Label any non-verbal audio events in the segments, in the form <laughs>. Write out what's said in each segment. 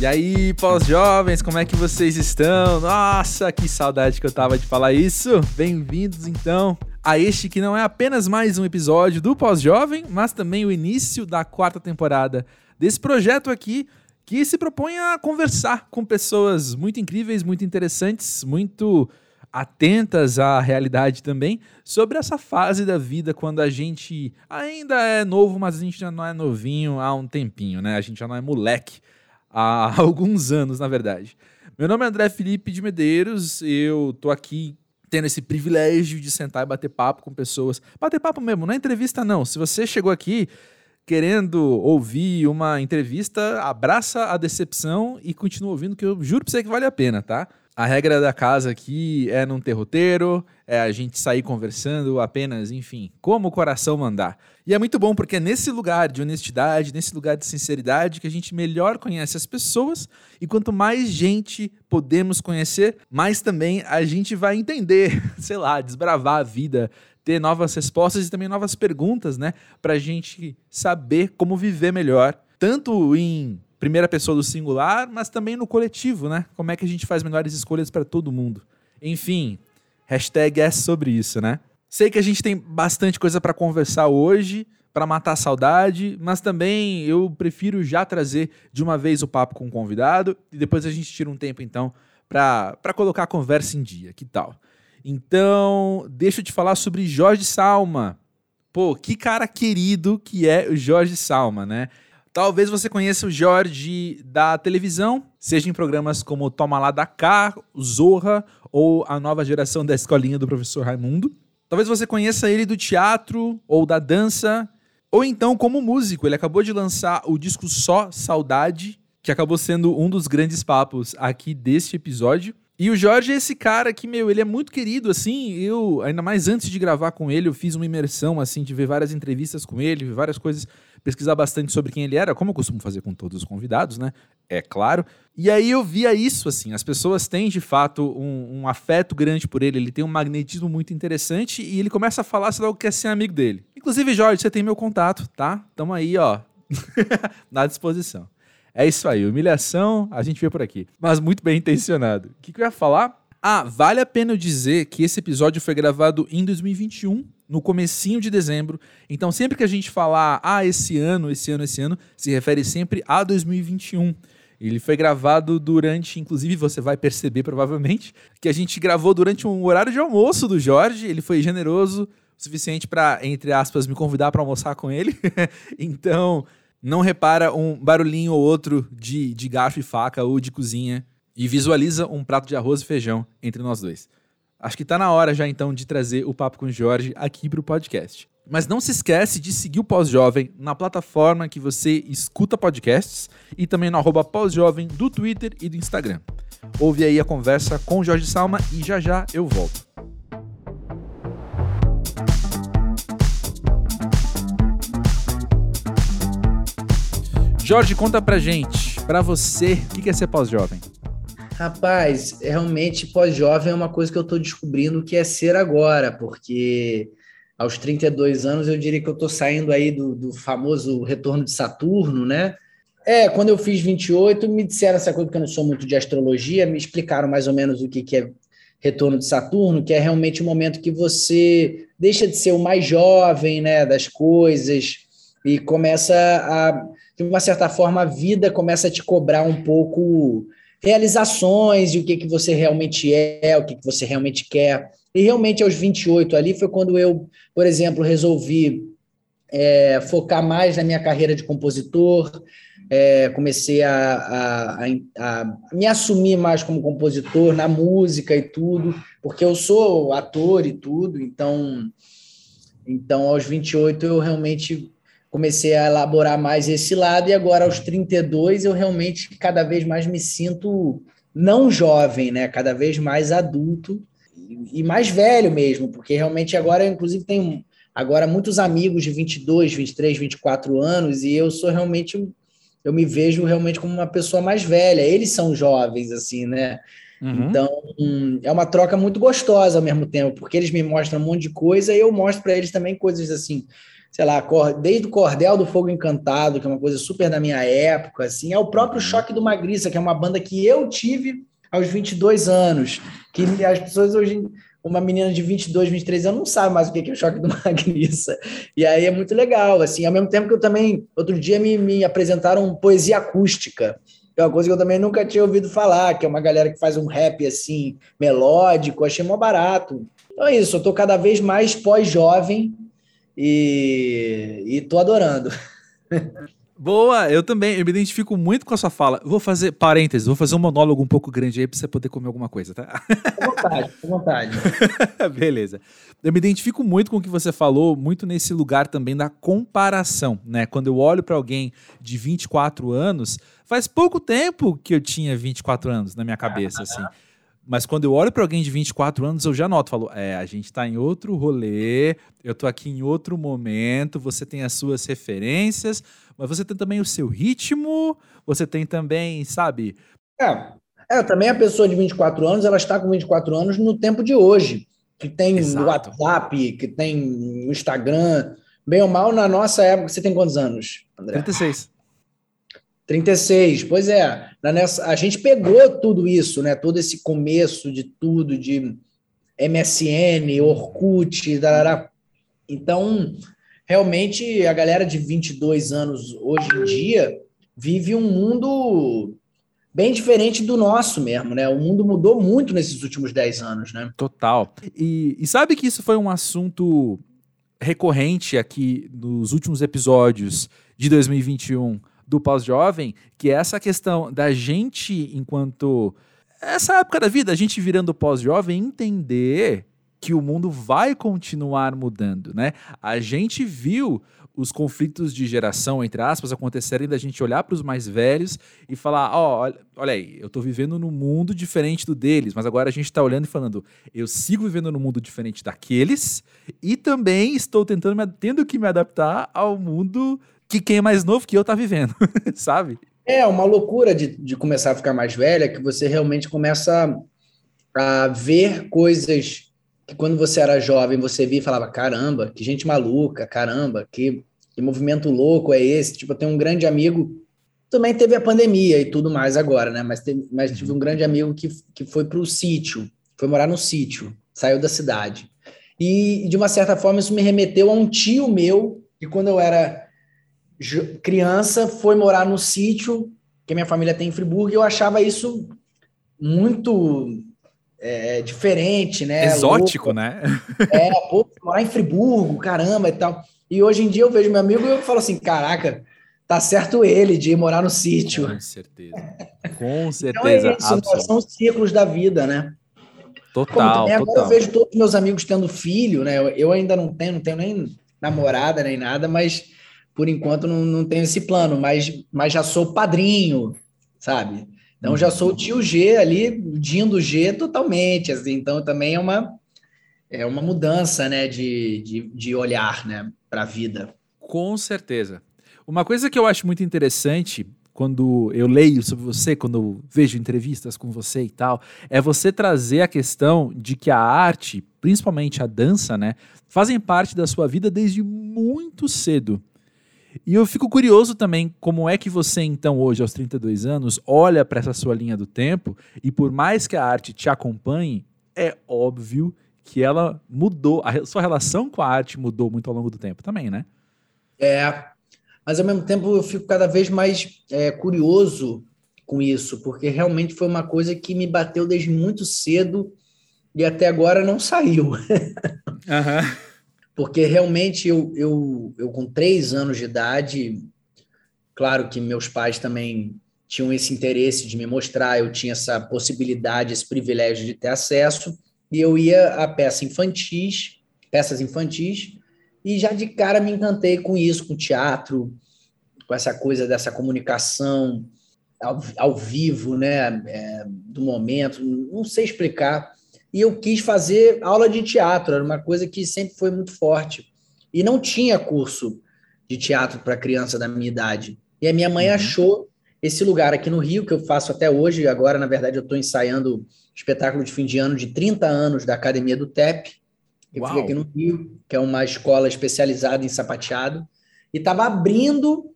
E aí, pós-jovens, como é que vocês estão? Nossa, que saudade que eu tava de falar isso. Bem-vindos então a este que não é apenas mais um episódio do Pós-Jovem, mas também o início da quarta temporada desse projeto aqui que se propõe a conversar com pessoas muito incríveis, muito interessantes, muito atentas à realidade também sobre essa fase da vida quando a gente ainda é novo, mas a gente já não é novinho há um tempinho, né? A gente já não é moleque há <laughs> alguns anos, na verdade. Meu nome é André Felipe de Medeiros, eu tô aqui tendo esse privilégio de sentar e bater papo com pessoas. Bater papo mesmo, não é entrevista não. Se você chegou aqui querendo ouvir uma entrevista, abraça a decepção e continua ouvindo, que eu juro pra você que vale a pena, tá? A regra da casa aqui é não ter roteiro, é a gente sair conversando apenas, enfim, como o coração mandar. E é muito bom porque é nesse lugar de honestidade, nesse lugar de sinceridade, que a gente melhor conhece as pessoas e quanto mais gente podemos conhecer, mais também a gente vai entender, <laughs> sei lá, desbravar a vida, ter novas respostas e também novas perguntas, né, pra gente saber como viver melhor, tanto em primeira pessoa do singular, mas também no coletivo, né? Como é que a gente faz melhores escolhas para todo mundo? Enfim, hashtag é sobre isso, né? Sei que a gente tem bastante coisa para conversar hoje, para matar a saudade, mas também eu prefiro já trazer de uma vez o papo com o convidado e depois a gente tira um tempo então para colocar a conversa em dia. Que tal? Então, deixa eu te falar sobre Jorge Salma. Pô, que cara querido que é o Jorge Salma, né? Talvez você conheça o Jorge da televisão, seja em programas como Toma Lá da Cá, Zorra ou a nova geração da escolinha do professor Raimundo. Talvez você conheça ele do teatro ou da dança, ou então como músico. Ele acabou de lançar o disco Só Saudade, que acabou sendo um dos grandes papos aqui deste episódio. E o Jorge é esse cara que, meu, ele é muito querido, assim, eu, ainda mais antes de gravar com ele, eu fiz uma imersão, assim, de ver várias entrevistas com ele, várias coisas, pesquisar bastante sobre quem ele era, como eu costumo fazer com todos os convidados, né, é claro. E aí eu via isso, assim, as pessoas têm, de fato, um, um afeto grande por ele, ele tem um magnetismo muito interessante e ele começa a falar se logo quer ser amigo dele. Inclusive, Jorge, você tem meu contato, tá? Tamo aí, ó, <laughs> na disposição. É isso aí, humilhação, a gente vê por aqui. Mas muito bem intencionado. O que, que eu ia falar? Ah, vale a pena eu dizer que esse episódio foi gravado em 2021, no comecinho de dezembro. Então, sempre que a gente falar, ah, esse ano, esse ano, esse ano, se refere sempre a 2021. Ele foi gravado durante, inclusive você vai perceber provavelmente, que a gente gravou durante um horário de almoço do Jorge. Ele foi generoso o suficiente para, entre aspas, me convidar para almoçar com ele. <laughs> então, não repara um barulhinho ou outro de, de garfo e faca ou de cozinha e visualiza um prato de arroz e feijão entre nós dois. Acho que está na hora já então de trazer o Papo com o Jorge aqui para o podcast. Mas não se esquece de seguir o Pós-Jovem na plataforma que você escuta podcasts e também no arroba Pós-Jovem do Twitter e do Instagram. Ouve aí a conversa com o Jorge Salma e já já eu volto. Jorge, conta pra gente, pra você, o que é ser pós-jovem? Rapaz, realmente pós-jovem é uma coisa que eu estou descobrindo que é ser agora, porque aos 32 anos eu diria que eu estou saindo aí do, do, famoso retorno de Saturno, né? É, quando eu fiz 28, me disseram essa coisa, porque eu não sou muito de astrologia, me explicaram mais ou menos o que, que é retorno de Saturno, que é realmente o momento que você deixa de ser o mais jovem, né, das coisas, e começa a de uma certa forma, a vida começa a te cobrar um pouco realizações e o que, que você realmente é, o que, que você realmente quer. E realmente, aos 28 ali, foi quando eu, por exemplo, resolvi é, focar mais na minha carreira de compositor, é, comecei a, a, a, a, me assumir mais como compositor na música e tudo, porque eu sou ator e tudo, então, então aos 28 eu realmente comecei a elaborar mais esse lado, e agora aos 32 eu realmente cada vez mais me sinto não jovem, né? Cada vez mais adulto e mais velho mesmo, porque realmente agora, inclusive, tenho agora muitos amigos de 22, 23, 24 anos, e eu sou realmente, eu me vejo realmente como uma pessoa mais velha. Eles são jovens, assim, né? Uhum. Então, é uma troca muito gostosa ao mesmo tempo, porque eles me mostram um monte de coisa e eu mostro para eles também coisas assim sei lá, desde o Cordel do Fogo Encantado, que é uma coisa super da minha época, assim, é o próprio uhum. Choque do Magriça, que é uma banda que eu tive aos 22 anos, que as pessoas hoje, uma menina de 22, 23 anos não sabe mais o que é o Choque do <laughs> Magriça, e aí é muito legal, assim, ao mesmo tempo que eu também, outro dia me, me apresentaram poesia acústica, é uma coisa que eu também nunca tinha ouvido falar, que é uma galera que faz um rap, assim, melódico, achei mó barato. Então é isso, eu tô cada vez mais pós-jovem, e, e tô adorando. Boa, eu também, eu me identifico muito com a sua fala. Vou fazer, parênteses, vou fazer um monólogo um pouco grande aí pra você poder comer alguma coisa, tá? À vontade, à vontade. <laughs> Beleza. Eu me identifico muito com o que você falou, muito nesse lugar também da comparação, né? Quando eu olho para alguém de 24 anos, faz pouco tempo que eu tinha 24 anos na minha cabeça, assim. Mas quando eu olho para alguém de 24 anos, eu já noto, falo, é, a gente está em outro rolê, eu tô aqui em outro momento, você tem as suas referências, mas você tem também o seu ritmo, você tem também, sabe? É, é também a pessoa de 24 anos, ela está com 24 anos no tempo de hoje, que tem o WhatsApp, que tem Instagram, bem ou mal, na nossa época, você tem quantos anos, André? 36. 36, pois é. Nessa, a gente pegou tudo isso, né? Todo esse começo de tudo, de MSN, Orkut, darará. Então, realmente, a galera de 22 anos hoje em dia vive um mundo bem diferente do nosso mesmo, né? O mundo mudou muito nesses últimos 10 anos, né? Total. E, e sabe que isso foi um assunto recorrente aqui nos últimos episódios de 2021 do pós-jovem, que é essa questão da gente, enquanto. Essa época da vida, a gente virando pós-jovem, entender que o mundo vai continuar mudando, né? A gente viu os conflitos de geração, entre aspas, acontecerem da gente olhar para os mais velhos e falar: ó, oh, olha aí, eu estou vivendo num mundo diferente do deles, mas agora a gente está olhando e falando: eu sigo vivendo num mundo diferente daqueles e também estou tentando, tendo que me adaptar ao mundo que quem é mais novo que eu tá vivendo, <laughs> sabe? É, uma loucura de, de começar a ficar mais velha, que você realmente começa a ver coisas que quando você era jovem você via e falava: caramba, que gente maluca, caramba, que, que movimento louco é esse? Tipo, eu tenho um grande amigo, também teve a pandemia e tudo mais agora, né? Mas, teve, mas tive um grande amigo que, que foi para o sítio, foi morar no sítio, saiu da cidade. E, de uma certa forma, isso me remeteu a um tio meu, que quando eu era criança, foi morar no sítio que minha família tem em Friburgo, e eu achava isso muito é, diferente, né? Exótico, Louco. né? <laughs> É, pô, morar em Friburgo, caramba e tal. E hoje em dia eu vejo meu amigo e eu falo assim, caraca, tá certo ele de ir morar no sítio. Com certeza. Com certeza. <laughs> então é isso, são os ciclos da vida, né? Total, também, total. Agora eu vejo todos meus amigos tendo filho, né? Eu ainda não tenho, não tenho nem namorada nem nada, mas por enquanto não, não tenho esse plano, mas, mas já sou padrinho, sabe? Então já sou o tio G ali, Dindo G totalmente, assim, então também é uma é uma mudança, né, de, de, de olhar, né, para a vida. Com certeza. Uma coisa que eu acho muito interessante quando eu leio sobre você, quando vejo entrevistas com você e tal, é você trazer a questão de que a arte, principalmente a dança, né, fazem parte da sua vida desde muito cedo. E eu fico curioso também como é que você, então, hoje, aos 32 anos, olha para essa sua linha do tempo e por mais que a arte te acompanhe, é óbvio que ela mudou, a sua relação com a arte mudou muito ao longo do tempo também, né? É, mas ao mesmo tempo eu fico cada vez mais é, curioso com isso, porque realmente foi uma coisa que me bateu desde muito cedo e até agora não saiu. <laughs> Uhum porque realmente eu, eu, eu com três anos de idade, claro que meus pais também tinham esse interesse de me mostrar, eu tinha essa possibilidade, esse privilégio de ter acesso, e eu ia a peças infantis, peças infantis, e já de cara me encantei com isso, com teatro, com essa coisa dessa comunicação ao, ao vivo, né, é, do momento, não sei explicar, e eu quis fazer aula de teatro, era uma coisa que sempre foi muito forte. E não tinha curso de teatro para criança da minha idade. E a minha mãe uhum. achou esse lugar aqui no Rio, que eu faço até hoje. Agora, na verdade, eu estou ensaiando espetáculo de fim de ano de 30 anos da Academia do TEP, que fica aqui no Rio, que é uma escola especializada em sapateado, e estava abrindo.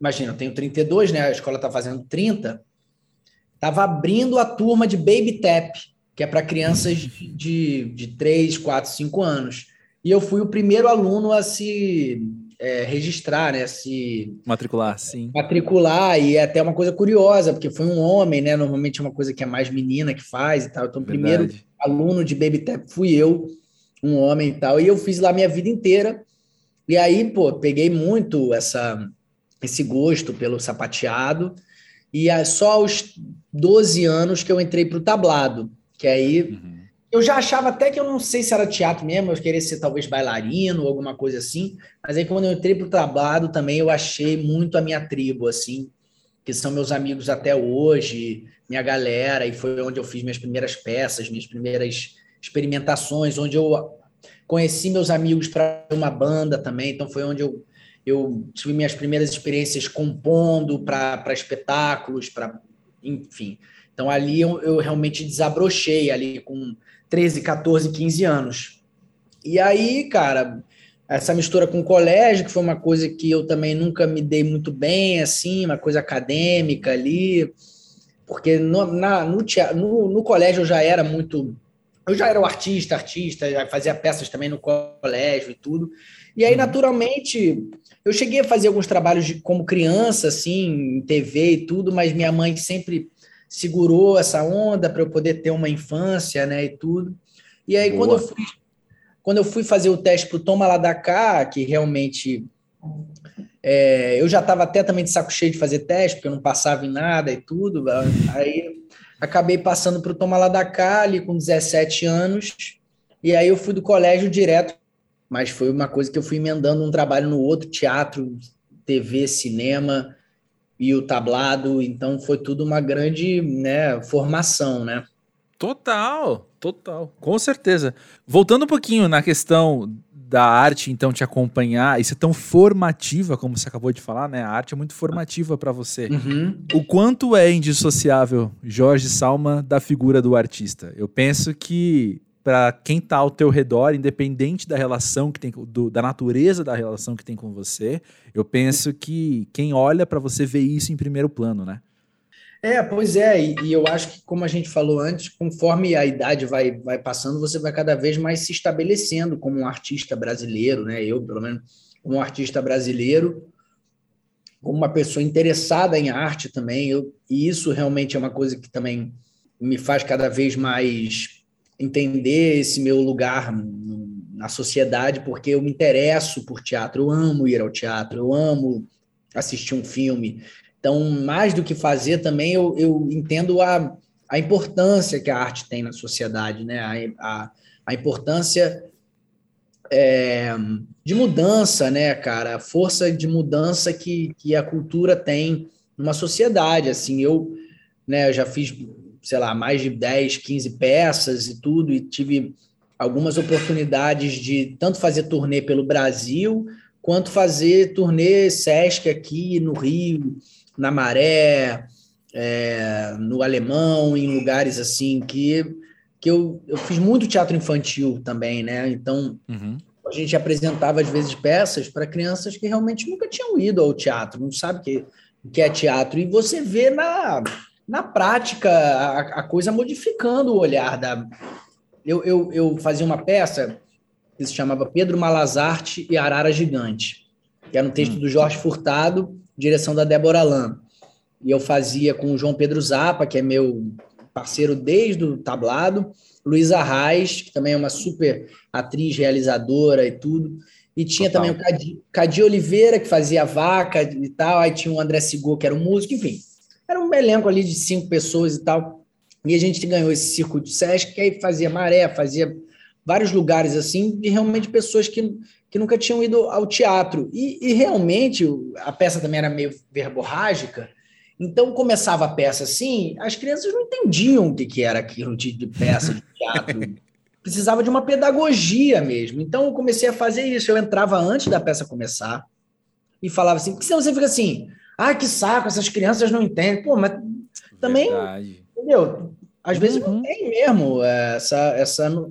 Imagina, eu tenho 32, né? A escola está fazendo 30. Estava abrindo a turma de Baby Tap, que é para crianças de, de 3, 4, 5 anos. E eu fui o primeiro aluno a se é, registrar, né? Se matricular, sim. Matricular, e é até uma coisa curiosa, porque foi um homem, né? Normalmente é uma coisa que é mais menina que faz e tal. Então, o primeiro aluno de Baby Tap fui eu, um homem e tal, e eu fiz lá minha vida inteira. E aí, pô, peguei muito essa, esse gosto pelo sapateado, e é só aos 12 anos que eu entrei para o tablado, que aí. Uhum eu já achava até que eu não sei se era teatro mesmo, eu queria ser talvez bailarino ou alguma coisa assim, mas aí quando eu entrei pro trabalho também eu achei muito a minha tribo, assim, que são meus amigos até hoje, minha galera, e foi onde eu fiz minhas primeiras peças, minhas primeiras experimentações, onde eu conheci meus amigos para uma banda também, então foi onde eu, eu tive minhas primeiras experiências compondo para espetáculos, para enfim. Então ali eu, eu realmente desabrochei ali com 13, 14, 15 anos. E aí, cara, essa mistura com o colégio, que foi uma coisa que eu também nunca me dei muito bem, assim, uma coisa acadêmica ali, porque no, na, no, no, no colégio eu já era muito. Eu já era o artista, artista, já fazia peças também no colégio e tudo. E aí, uhum. naturalmente, eu cheguei a fazer alguns trabalhos de, como criança, assim, em TV e tudo, mas minha mãe sempre segurou essa onda para eu poder ter uma infância, né, e tudo. E aí, quando eu, fui, quando eu fui fazer o teste para o Toma Lá da Cá, que realmente é, eu já estava até também de saco cheio de fazer teste, porque eu não passava em nada e tudo. Aí acabei passando para o Toma Lá da Cá, ali com 17 anos, e aí eu fui do colégio direto, mas foi uma coisa que eu fui emendando um trabalho no outro, teatro, TV, cinema, e o tablado, então foi tudo uma grande né, formação, né? Total, total, com certeza. Voltando um pouquinho na questão da arte, então, te acompanhar, isso é tão formativa, como você acabou de falar, né? A arte é muito formativa para você. Uhum. O quanto é indissociável Jorge Salma da figura do artista? Eu penso que para quem está ao teu redor, independente da relação que tem, do, da natureza da relação que tem com você, eu penso que quem olha para você vê isso em primeiro plano, né? É, pois é, e, e, eu acho que, como a gente falou antes, conforme a idade vai, vai passando, você vai cada vez mais se estabelecendo como um artista brasileiro, né? Eu, pelo menos, como um artista brasileiro, como uma pessoa interessada em arte também, eu, e isso realmente é uma coisa que também me faz cada vez mais entender esse meu lugar na sociedade, porque eu me interesso por teatro, eu amo ir ao teatro, eu amo assistir um filme. Então, mais do que fazer também, eu, eu entendo a, a importância que a arte tem na sociedade, né? a, a, a importância é, de mudança, né, cara? A força de mudança que, que a cultura tem numa sociedade. Assim, eu, né, eu já fiz sei lá, mais de 10, 15 peças e tudo, e tive algumas oportunidades de tanto fazer turnê pelo Brasil, quanto fazer turnê Sesc aqui no Rio, na Maré, é, no Alemão, em lugares assim que, que eu, eu fiz muito teatro infantil também, né? Então uhum. a gente apresentava às vezes peças para crianças que realmente nunca tinham ido ao teatro, não sabe o que, que é teatro, e você vê na na prática, a, a coisa modificando o olhar da. Eu, eu, eu fazia uma peça que se chamava Pedro Malazarte e Arara Gigante, que era um texto hum. do Jorge Furtado, direção da Débora Lam. E eu fazia com o João Pedro Zappa, que é meu parceiro desde o tablado, Luísa Reis, que também é uma super atriz, realizadora e tudo. E tinha Total. também o Cadi, Cadi Oliveira, que fazia vaca e tal. Aí tinha o André Sigô, que era um músico, enfim. Era um elenco ali de cinco pessoas e tal. E a gente ganhou esse circuito de Sesc, que aí fazia maré, fazia vários lugares assim, de realmente pessoas que, que nunca tinham ido ao teatro. E, e realmente a peça também era meio verborrágica. Então começava a peça assim, as crianças não entendiam o que, que era aquilo de, de peça, de teatro. <laughs> Precisava de uma pedagogia mesmo. Então eu comecei a fazer isso. Eu entrava antes da peça começar e falava assim, porque senão você fica assim, ah, que saco, essas crianças não entendem. Pô, mas também, Verdade. entendeu? Às vezes não uhum. tem mesmo essa, essa.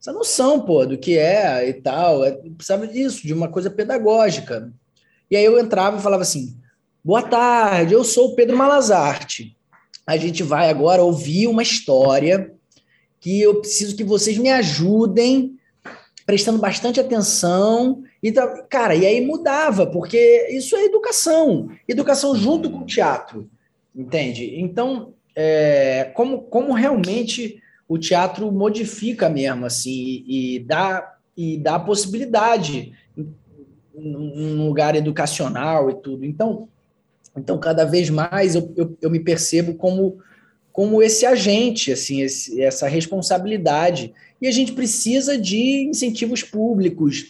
essa noção, pô, do que é e tal. É, precisava disso, de uma coisa pedagógica. E aí eu entrava e falava assim: boa tarde, eu sou o Pedro Malazarte. A gente vai agora ouvir uma história que eu preciso que vocês me ajudem, prestando bastante atenção. E, cara, e aí mudava, porque isso é educação. Educação junto com o teatro, entende? Então, é, como, como realmente o teatro modifica mesmo, assim, e, e dá, e dá possibilidade num lugar educacional e tudo. Então, então cada vez mais eu, eu, eu me percebo como, como esse agente, assim, esse, essa responsabilidade. E a gente precisa de incentivos públicos,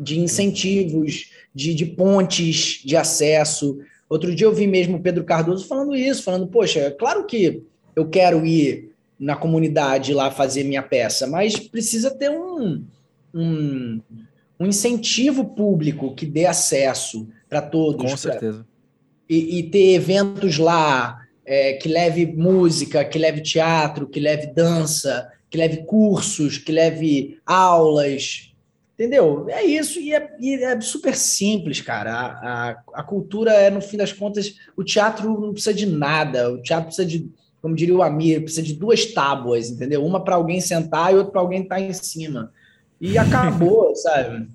de incentivos, de, de pontes de acesso. Outro dia eu vi mesmo o Pedro Cardoso falando isso, falando, poxa, é claro que eu quero ir na comunidade lá fazer minha peça, mas precisa ter um, um, um incentivo público que dê acesso para todos. Com certeza. e, e, ter eventos lá é, que leve música, que leve teatro, que leve dança, que leve cursos, que leve aulas. Entendeu? É isso, e é, e é super simples, cara. A, a, a cultura é, no fim das contas, o teatro não precisa de nada, o teatro precisa de como diria o Amir, precisa de duas tábuas, entendeu? Uma para alguém sentar e outra para alguém estar tá em cima. E acabou, <laughs> sabe?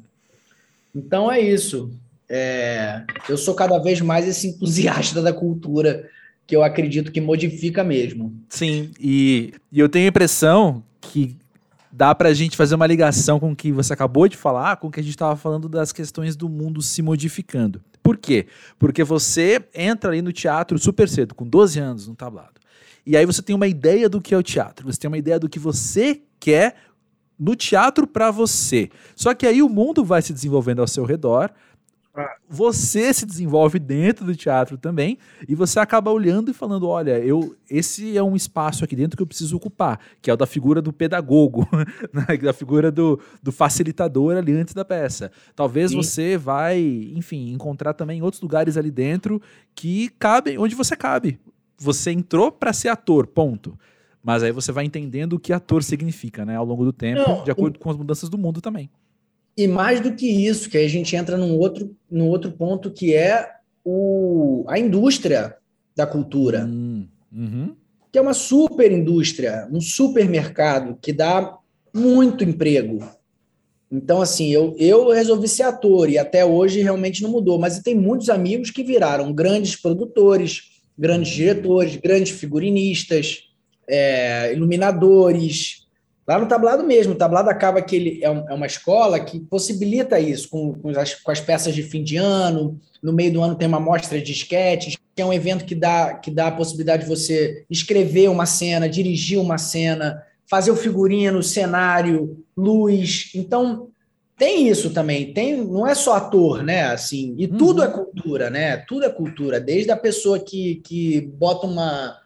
Então é isso. É, eu sou cada vez mais esse entusiasta da cultura que eu acredito que modifica mesmo. Sim, e, e eu tenho a impressão que dá para a gente fazer uma ligação com o que você acabou de falar, com o que a gente estava falando das questões do mundo se modificando. Por quê? Porque você entra ali no teatro super cedo, com 12 anos no tablado. E aí você tem uma ideia do que é o teatro, você tem uma ideia do que você quer no teatro para você. Só que aí o mundo vai se desenvolvendo ao seu redor. Você se desenvolve dentro do teatro também e você acaba olhando e falando, olha, eu esse é um espaço aqui dentro que eu preciso ocupar, que é o da figura do pedagogo, <laughs> né, da figura do, do facilitador ali antes da peça. Talvez Sim. você vai, enfim, encontrar também outros lugares ali dentro que cabem onde você cabe você entrou para ser ator, ponto. Mas aí você vai entendendo o que ator significa, né, ao longo do tempo, Não, de acordo com as mudanças do mundo também. E mais do que isso, que aí a gente entra num outro, num outro ponto que é o, a indústria da cultura. Hum, uhum. Que é uma super indústria, um supermercado que dá muito emprego. Então, assim, eu, eu resolvi ser ator e até hoje realmente não mudou, mas tem muitos amigos que viraram grandes produtores, grandes diretores, grandes figurinistas, é, iluminadores. Lá no tablado mesmo, o tablado acaba que ele é, é uma escola que possibilita isso, com, com, as, com as peças de fim de ano. No meio do ano tem uma mostra de esquetes, que é um evento que dá, que dá a possibilidade de você escrever uma cena, dirigir uma cena, fazer o figurino, cenário, luz. Então, tem isso também, tem, não é só ator, né? Assim, e uhum. tudo é cultura, né? Tudo é cultura, desde a pessoa que, que bota uma,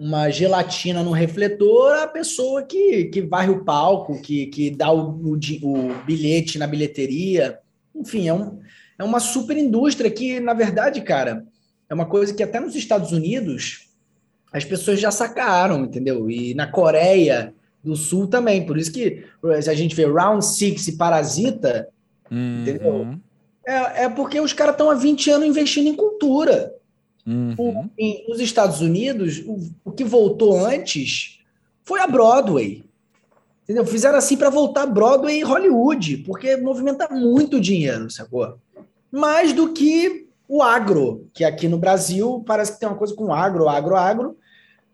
uma gelatina no refletor, a pessoa que, que varre o palco, que, que dá o, o, o bilhete na bilheteria. Enfim, é, um, é uma super indústria que, na verdade, cara, é uma coisa que até nos Estados Unidos as pessoas já sacaram, entendeu? E na Coreia do Sul também. Por isso que se a gente vê Round Six e Parasita, uhum. entendeu? É, é porque os caras estão há 20 anos investindo em cultura. Uhum. O, em, nos Estados Unidos, o, o, que voltou antes foi a Broadway. Entendeu? Fizeram assim para voltar Broadway e Hollywood, porque movimenta muito dinheiro, sacou? Mais do que o agro, que aqui no Brasil parece que tem uma coisa com agro, agro, agro,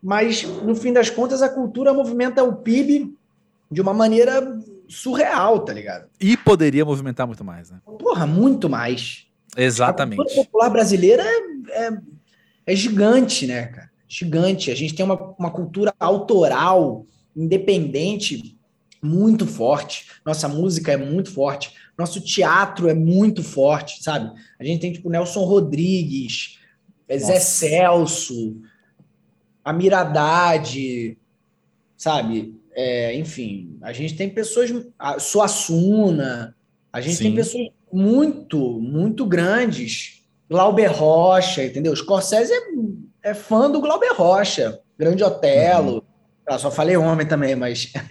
mas no fim das contas a cultura movimenta o PIB de uma maneira surreal, tá ligado? E poderia movimentar muito mais, né? Porra, muito mais. Exatamente. A cultura popular brasileira é, é, é gigante, né, cara? Gigante. A gente tem uma, uma cultura autoral, independente, muito forte. Nossa música é muito forte. Nosso teatro é muito forte, sabe? A gente tem, tipo, Nelson Rodrigues, Nossa. Zé Celso, a Miradade, sabe? É, enfim, a gente tem pessoas, a Suassuna, a gente Sim. tem pessoas muito, muito grandes. Glauber Rocha, entendeu? Scorsese é, é fã do Glauber Rocha, Grande Otelo. Uhum. Ah, só falei homem também, mas. <laughs>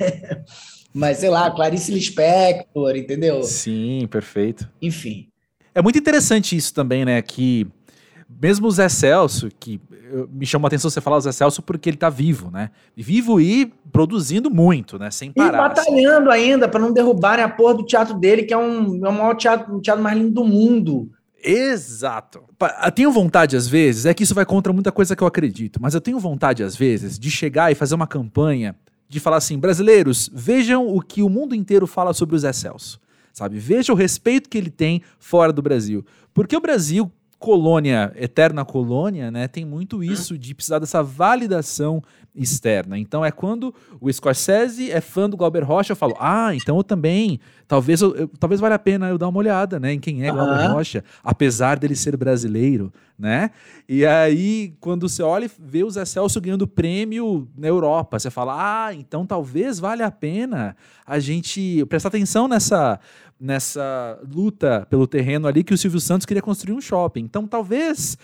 Mas sei lá, Clarice Lispector, entendeu? Sim, perfeito. Enfim. É muito interessante isso também, né? Que mesmo o Zé Celso, que me chama a atenção você falar o Zé Celso porque ele tá vivo, né? Vivo e produzindo muito, né? Sem parar. E batalhando assim. ainda para não derrubarem a porra do teatro dele, que é um, é o maior teatro, o teatro mais lindo do mundo. Exato. Eu tenho vontade, às vezes, é que isso vai contra muita coisa que eu acredito, mas eu tenho vontade, às vezes, de chegar e fazer uma campanha de falar assim: brasileiros, vejam o que o mundo inteiro fala sobre o Zé Celso. Sabe? Veja o respeito que ele tem fora do Brasil. Porque o Brasil, colônia, eterna colônia, né, tem muito isso de precisar dessa validação externa. Então é quando o Scorsese é fã do Glauber Rocha, eu falo, ah, então eu também, talvez eu, eu talvez valha a pena eu dar uma olhada, né, em quem é Glauber Rocha, apesar dele ser brasileiro, né? E aí quando você olha e vê o Zé Celso ganhando prêmio na Europa, você fala, ah, então talvez valha a pena a gente prestar atenção nessa nessa luta pelo terreno ali que o Silvio Santos queria construir um shopping. Então talvez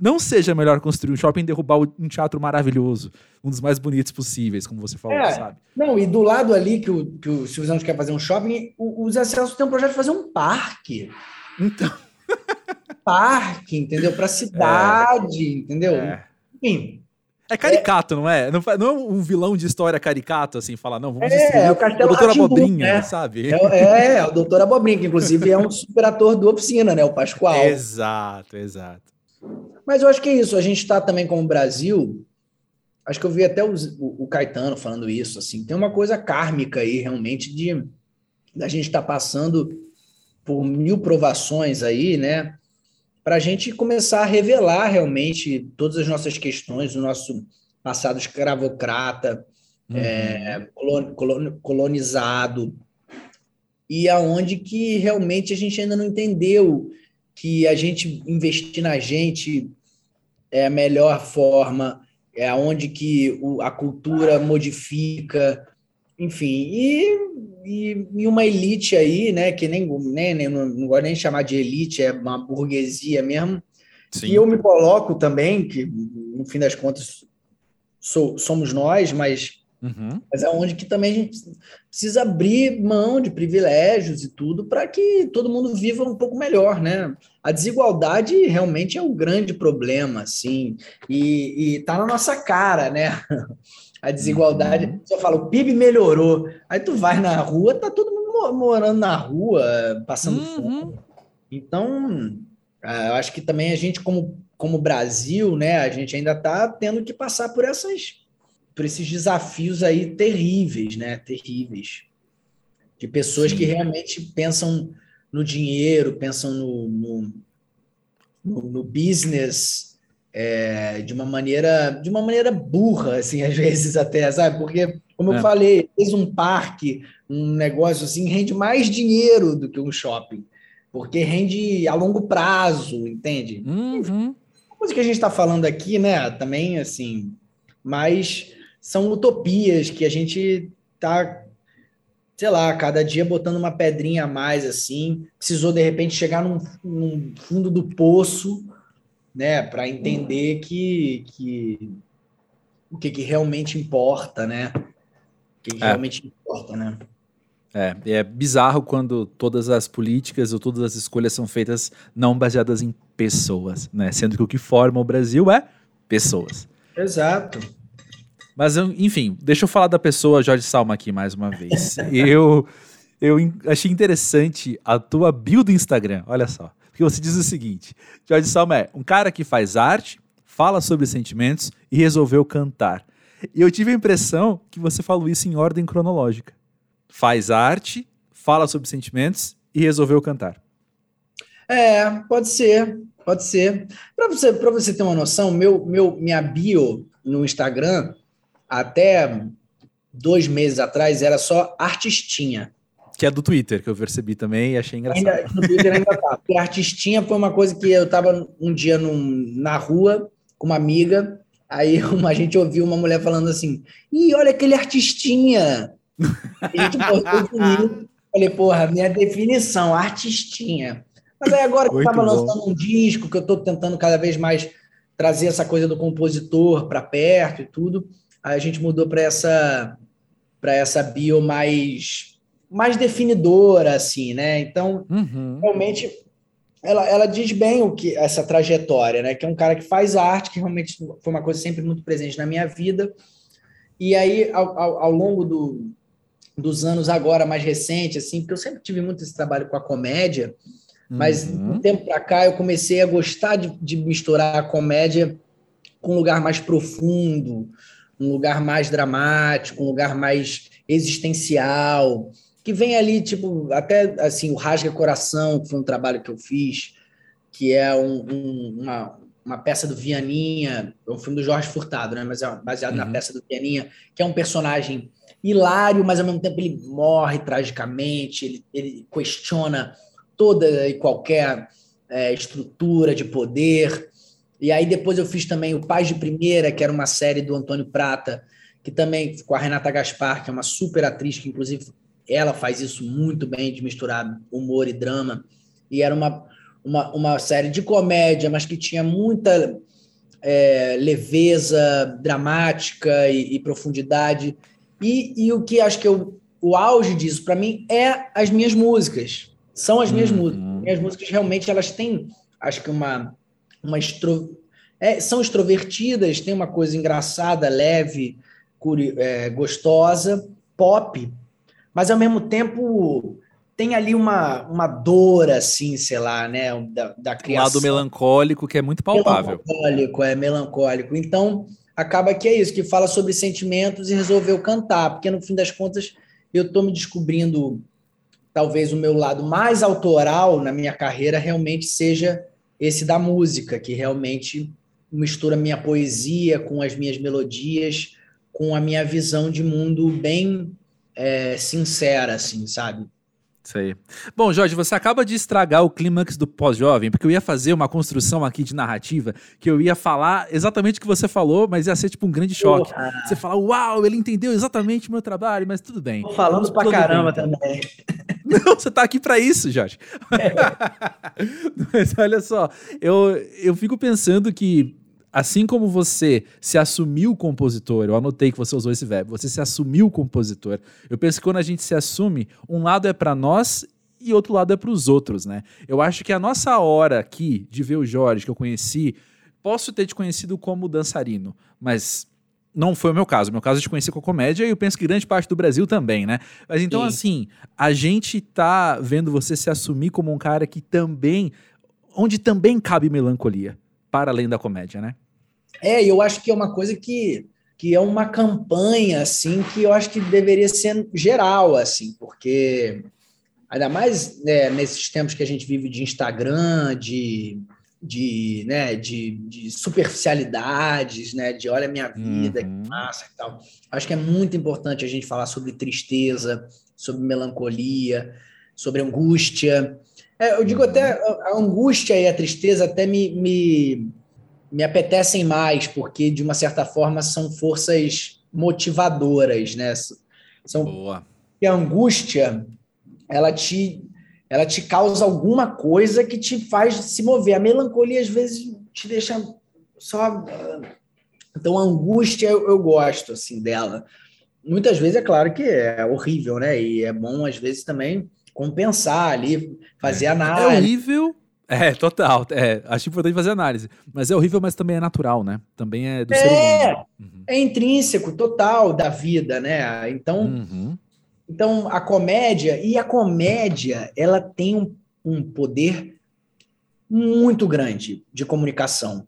não seja melhor construir um shopping e derrubar um teatro maravilhoso, um dos mais bonitos possíveis, como você falou, é, sabe? Não, e do lado ali que o, que o Silvio Santos quer fazer um shopping, o, o Zé Celso tem um projeto de fazer um parque. Então. <laughs> parque, entendeu? Para cidade, é. entendeu? É. Enfim. É caricato, é. não é? Não, não é um vilão de história caricato, assim, falar, não, vamos é, é o Castelo o Doutor Abobrinha, né? sabe? É, é, é, o Doutor Abobrinha, que inclusive é um <laughs> super ator do Oficina, né? O Pascoal. Exato, exato. Mas eu acho que é isso. A gente está também como Brasil. Acho que eu vi até o, o, Caetano falando isso. Assim, tem uma coisa kármica aí, realmente, de da gente estar tá passando por mil provações aí, né? Para a gente começar a revelar realmente todas as nossas questões, o nosso passado escravocrata, uhum. é, colon, colonizado, e aonde que realmente a gente ainda não entendeu que a gente investir na gente é a melhor forma, é onde que o, a cultura modifica, enfim, e, e, e, uma elite aí, né, que nem, nem, nem não, não gosto nem de chamar de elite, é uma burguesia mesmo, Sim. e eu me coloco também, que no fim das contas sou, somos nós, mas Uhum. Mas é onde que também a gente precisa abrir mão de privilégios e tudo para que todo mundo viva um pouco melhor, né? A desigualdade realmente é um grande problema, assim, e, e tá na nossa cara, né? A desigualdade, uhum. você fala, o PIB melhorou, aí tu vai na rua, tá todo mundo morando na rua, passando uhum. fome. Então, é, eu acho que também a gente, como, como Brasil, né, a gente ainda tá tendo que passar por essas por esses desafios aí terríveis, né? Terríveis. De pessoas Sim. que realmente pensam no dinheiro, pensam no, no, no, no business é, de uma maneira de uma maneira burra, assim, <laughs> às vezes até, sabe? Porque, como é. eu falei, fez um parque, um negócio assim, rende mais dinheiro do que um shopping. Porque rende a longo prazo, entende? Uhum. A coisa que a gente está falando aqui, né? Também, assim, mas são utopias que a gente tá, sei lá, cada dia botando uma pedrinha a mais assim. Precisou de repente chegar num, num fundo do poço, né, para entender que, que o que, que realmente importa, né? O que, que é. realmente importa, né? É, é bizarro quando todas as políticas ou todas as escolhas são feitas não baseadas em pessoas, né? Sendo que o que forma o Brasil é pessoas. Exato. Mas, enfim, deixa eu falar da pessoa Jorge Salma aqui mais uma vez. eu, eu achei interessante a tua bio do Instagram, olha só. Porque você diz o seguinte: Jorge Salma é um cara que faz arte, fala sobre sentimentos e resolveu cantar. E eu tive a impressão que você falou isso em ordem cronológica. Faz arte, fala sobre sentimentos e resolveu cantar. É, pode ser, pode ser. Para você, você ter uma noção, meu, meu, minha bio no Instagram até dois meses atrás era só artistinha. Que é do Twitter, que eu percebi também e achei engraçado. Ainda, no Twitter ainda tá. <laughs> Porque artistinha foi uma coisa que eu estava um dia num, na rua com uma amiga, aí <laughs> uma, a gente ouviu uma mulher falando assim: ih, olha aquele artistinha. E a gente botou Falei, porra, minha definição, artistinha. Mas aí agora que eu estava lançando um disco, que eu estou tentando cada vez mais trazer essa coisa do compositor para perto e tudo, a gente mudou para essa para essa bio mais, mais definidora, assim, né? Então, uhum. realmente, ela, ela diz bem o que essa trajetória, né? Que é um cara que faz arte, que realmente foi uma coisa sempre muito presente na minha vida. E aí, ao, ao, ao longo do, dos anos agora mais recente, assim, porque eu sempre tive muito esse trabalho com a comédia, mas uhum. um tempo para cá eu comecei a gostar de, de misturar a comédia com um lugar mais profundo, um lugar mais dramático, um lugar mais existencial, que vem ali, tipo, até assim, o Rasga Coração, que foi um trabalho que eu fiz, que é um, um, uma, uma peça do Vianinha, é um filme do Jorge Furtado, né? Mas é baseado uhum. na peça do Vianinha, que é um personagem hilário, mas ao mesmo tempo ele morre tragicamente, ele, ele questiona toda e qualquer é, estrutura de poder. E aí depois eu fiz também o Paz de Primeira, que era uma série do Antônio Prata, que também com a Renata Gaspar, que é uma super atriz, que inclusive ela faz isso muito bem, de misturar humor e drama. E era uma, uma, uma série de comédia, mas que tinha muita é, leveza dramática e, e profundidade. E, e, o que acho que eu, o auge disso para mim é as minhas músicas. São as minhas uhum. músicas. Minhas músicas realmente elas têm, acho que uma uma. É, são extrovertidas, tem uma coisa engraçada, leve, curi... é, gostosa, pop, mas ao mesmo tempo tem ali uma, uma dor, assim, sei lá, né, da, da criação. Um lado melancólico que é muito palpável. Melancólico, é melancólico. Então, acaba que é isso, que fala sobre sentimentos e resolveu cantar, porque no fim das contas eu estou me descobrindo talvez o meu lado mais autoral na minha carreira realmente seja esse da música, que realmente mistura minha poesia com as minhas melodias, com a minha visão de mundo bem é, sincera, assim, sabe? Isso aí. Bom, Jorge, você acaba de estragar o clímax do pós-jovem, porque eu ia fazer uma construção aqui de narrativa que eu ia falar exatamente o que você falou, mas ia ser tipo um grande choque. Você fala, uau, ele entendeu exatamente o meu trabalho, mas tudo bem. Tô falando pra caramba bem, também. <laughs> Não, você tá aqui para isso, Jorge. É. <laughs> <laughs> mas olha só, eu, eu fico pensando que assim como você se assumiu compositor, eu anotei que você usou esse verbo, você se assumiu compositor. Eu penso que quando a gente se assume, um lado é para nós e outro lado é para os outros, né? Eu acho que a nossa hora aqui de ver o Jorge que eu conheci, posso ter te conhecido como dançarino, mas não foi o meu caso. O meu caso eu te conheci com a comédia e eu penso que grande parte do Brasil também, né? Mas então, Sim. assim, a gente tá vendo você se assumir como um cara que também. onde também cabe melancolia, para além da comédia, né? É, eu acho que é uma coisa que, que é uma campanha, assim, que eu acho que deveria ser geral, assim, porque ainda mais né, nesses tempos que a gente vive de Instagram, de, de, né, de, de superficialidades, né, de olha a minha vida, uhum. que massa e tal. Acho que é muito importante a gente falar sobre tristeza, sobre melancolia, sobre angústia. É, eu digo uhum. até a angústia e a tristeza até me, me me apetecem mais, porque, de uma certa forma, são forças motivadoras, né? São, Boa. E a angústia, ela te, ela te causa alguma coisa que te faz se mover. A melancolia, às vezes, te deixa só... Então, a angústia, eu, eu gosto, assim, dela. Muitas vezes, é claro que é horrível, né? E é bom, às vezes, também compensar ali, fazer é. análise. É horrível, é, total. É, acho importante fazer análise. Mas é horrível, mas também é natural, né? Também é do é, ser humano. Uhum. É intrínseco, total da vida, né? Então, uhum. então a comédia, e a comédia, ela tem um, um poder muito grande de comunicação.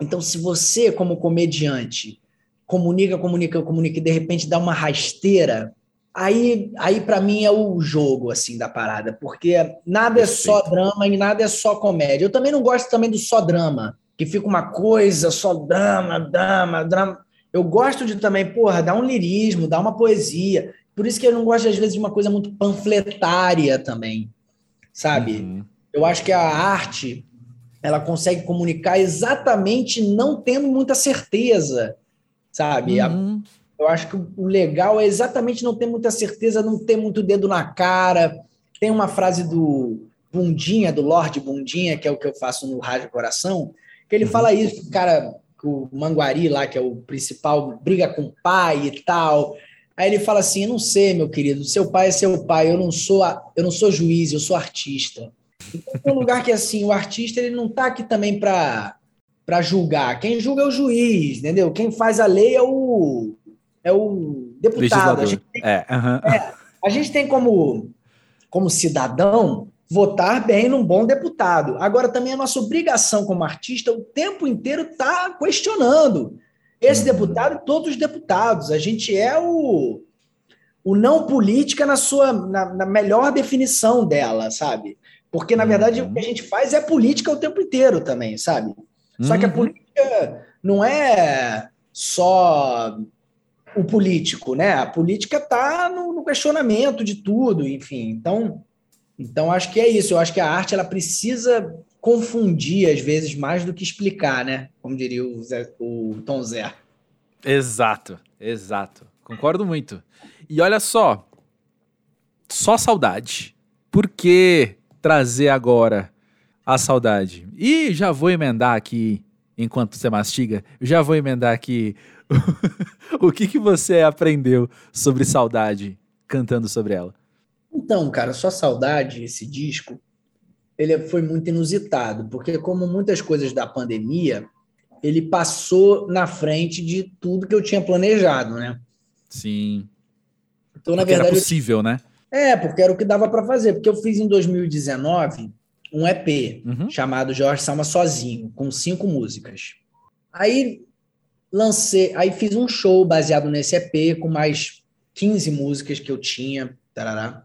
Então, se você, como comediante, comunica, comunica, comunica e de repente dá uma rasteira, Aí, aí para mim é o jogo assim da parada, porque nada é só drama e nada é só comédia. Eu também não gosto também do só drama, que fica uma coisa só drama, drama, drama. Eu gosto de também, porra, dar um lirismo, dar uma poesia. Por isso que eu não gosto às vezes de uma coisa muito panfletária também, sabe? Uhum. Eu acho que a arte ela consegue comunicar exatamente não tendo muita certeza, sabe? Uhum. A, eu acho que o legal é exatamente não ter muita certeza, não ter muito dedo na cara. Tem uma frase do Bundinha, do Lorde Bundinha, que é o que eu faço no Rádio Coração, que ele uhum. fala isso, cara, que o Manguari lá, que é o principal, briga com o pai e tal. Aí ele fala assim: não sei, meu querido, seu pai é seu pai, eu não sou, eu não sou juiz, eu sou artista. Então, tem um lugar que assim, o artista ele não está aqui também para para julgar. Quem julga é o juiz, entendeu? Quem faz a lei é o é o deputado. A gente, tem, é, uhum. é, a gente tem como como cidadão votar bem num bom deputado. Agora também a nossa obrigação como artista o tempo inteiro tá questionando esse uhum. deputado e todos os deputados. A gente é o o não política na sua na, na melhor definição dela, sabe? Porque, na verdade, uhum. o que a gente faz é política o tempo inteiro também, sabe? Só uhum. que a uhum. política não é só o político, né? A política está no, no, questionamento de tudo, enfim. Então, então, acho que é isso. Eu acho que a arte ela precisa confundir, às vezes, mais do que explicar, né? Como diria o, Zé, o Tom Zé. Exato, exato. Concordo muito. E olha só, só saudade. Porque trazer agora a saudade. E já vou emendar aqui, enquanto você mastiga, já vou emendar aqui <laughs> o que, que você aprendeu sobre saudade cantando sobre ela. Então, cara, só saudade, esse disco, ele foi muito inusitado, porque como muitas coisas da pandemia, ele passou na frente de tudo que eu tinha planejado, né? Sim. Então, na porque verdade, era possível, eu... né? É, porque era o que dava para fazer. Porque eu fiz em 2019 um EP uhum. chamado Jorge Salma Sozinho, com cinco músicas. Aí lancei, aí fiz um show baseado nesse EP com mais 15 músicas que eu tinha, tarará.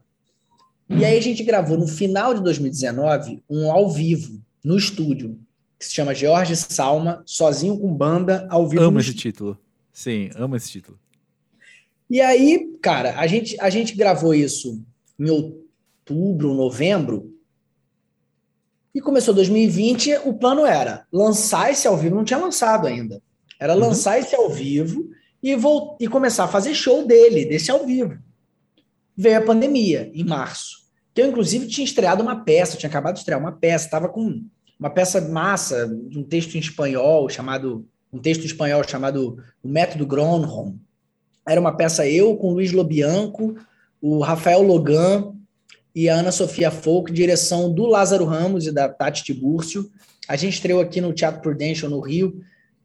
E aí a gente gravou no final de 2019 um ao vivo no estúdio, que se chama Jorge Salma Sozinho com banda ao vivo. Amo esse título. Sim, amo esse título. E aí, cara, a gente, a gente gravou isso em outubro, novembro, e começou 2020. O plano era lançar esse ao vivo, não tinha lançado ainda. Era uhum. lançar esse ao vivo e, vou, e começar a fazer show dele, desse ao vivo. Veio a pandemia, em março. Que eu, inclusive, tinha estreado uma peça, tinha acabado de estrear uma peça, estava com uma peça massa, de um texto em espanhol chamado. Um texto em espanhol chamado O Método Gronholm, era uma peça eu com o Luiz Lobianco, o Rafael Logan e a Ana Sofia Folk, direção do Lázaro Ramos e da Tati Tibúrcio. A gente estreou aqui no Teatro Prudential, no Rio,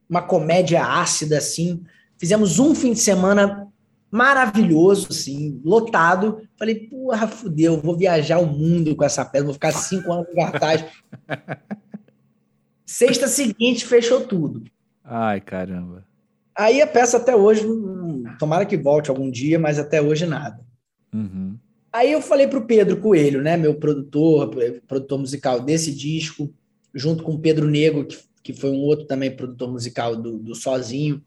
uma comédia ácida, assim. Fizemos um fim de semana maravilhoso, assim, lotado. Falei, porra, fudeu, vou viajar o mundo com essa peça, vou ficar cinco anos em cartaz. <laughs> Sexta seguinte, fechou tudo. Ai, caramba. Aí a peça até hoje, tomara que volte algum dia, mas até hoje nada. Uhum. Aí eu falei para o Pedro Coelho, né, meu produtor, produtor musical desse disco, junto com o Pedro Negro, que, que foi um outro também produtor musical do, do Sozinho.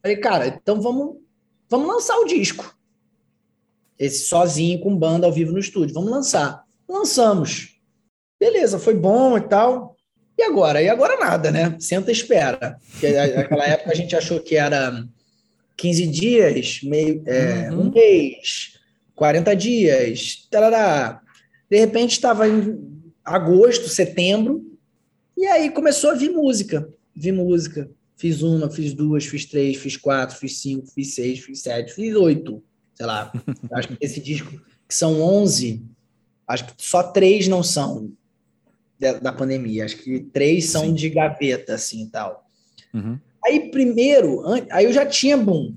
Falei, cara, então vamos, vamos lançar o disco. Esse Sozinho com banda ao vivo no estúdio. Vamos lançar. Lançamos. Beleza, foi bom e tal. E agora? E agora nada, né? Senta e espera. Porque naquela época a gente achou que era 15 dias, meio, é, uhum. um mês, 40 dias, tarará. De repente estava em agosto, setembro, e aí começou a vir música. Vi música. Fiz uma, fiz duas, fiz três, fiz quatro, fiz cinco, fiz seis, fiz sete, fiz oito. Sei lá. <laughs> acho que esse disco, que são 11, acho que só três não são da, pandemia. Acho que três são Sim. de gaveta, assim, tal. Uhum. Aí, primeiro, aí eu já tinha, bom,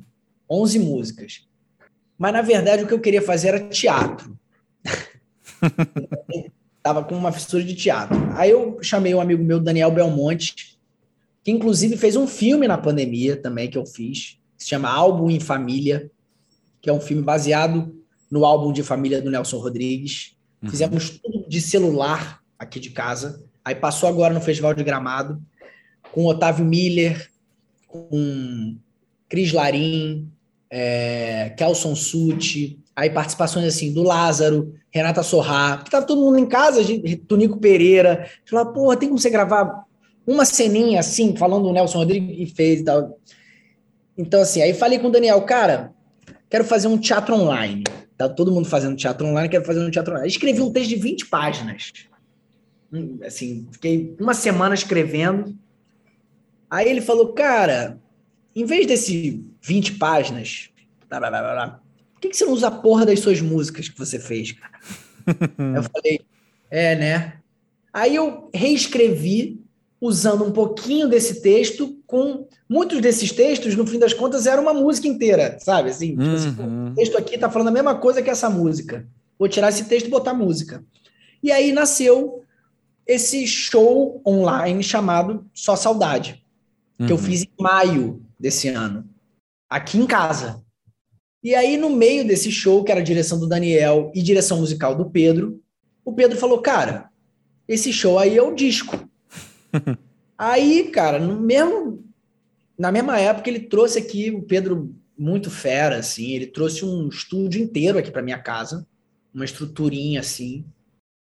11 músicas. Mas, na verdade, o que eu queria fazer era teatro. <laughs> Tava com uma fissura de teatro. Aí eu chamei um amigo meu, Daniel Belmonte, que inclusive fez um filme na pandemia também, que eu fiz, que se chama Álbum em Família, que é um filme baseado no álbum de família do Nelson Rodrigues. Uhum. Fizemos tudo de celular, aqui de casa. Aí passou agora no Festival de Gramado, com Otávio Miller, com Cris Larim, é, Kelson Suti, aí participações assim do Lázaro, Renata Sorrá, que tava todo mundo em casa, Tonico Pereira. Falou, porra, tem como você gravar uma ceninha assim, falando do Nelson Rodrigues e fez e tal. Então, assim, aí falei com o Daniel, cara, quero fazer um teatro online. Tá todo mundo fazendo teatro online, quero fazer um teatro online. Escrevi um texto de 20 páginas assim, fiquei uma semana escrevendo. Aí ele falou, cara, em vez desse 20 páginas, blá, blá, blá, blá. Por que, que você não usa a porra das suas músicas que você fez, cara? <laughs> Eu falei, é, né? Aí eu reescrevi usando um pouquinho desse texto com muitos desses textos, no fim das contas, era uma música inteira, sabe? Assim, tipo assim, Uhum. o texto aqui tá falando a mesma coisa que essa música. Vou tirar esse texto e botar música. E aí nasceu esse show online chamado Só Saudade, que eu Uhum. fiz em maio desse ano, aqui em casa. E aí, no meio desse show, que era a direção do Daniel e direção musical do Pedro, o Pedro falou: Cara, esse show aí é o disco. <laughs> aí, cara, no mesmo, na mesma época, ele trouxe aqui o Pedro muito fera, assim. Ele trouxe um estúdio inteiro aqui para minha casa, uma estruturinha assim.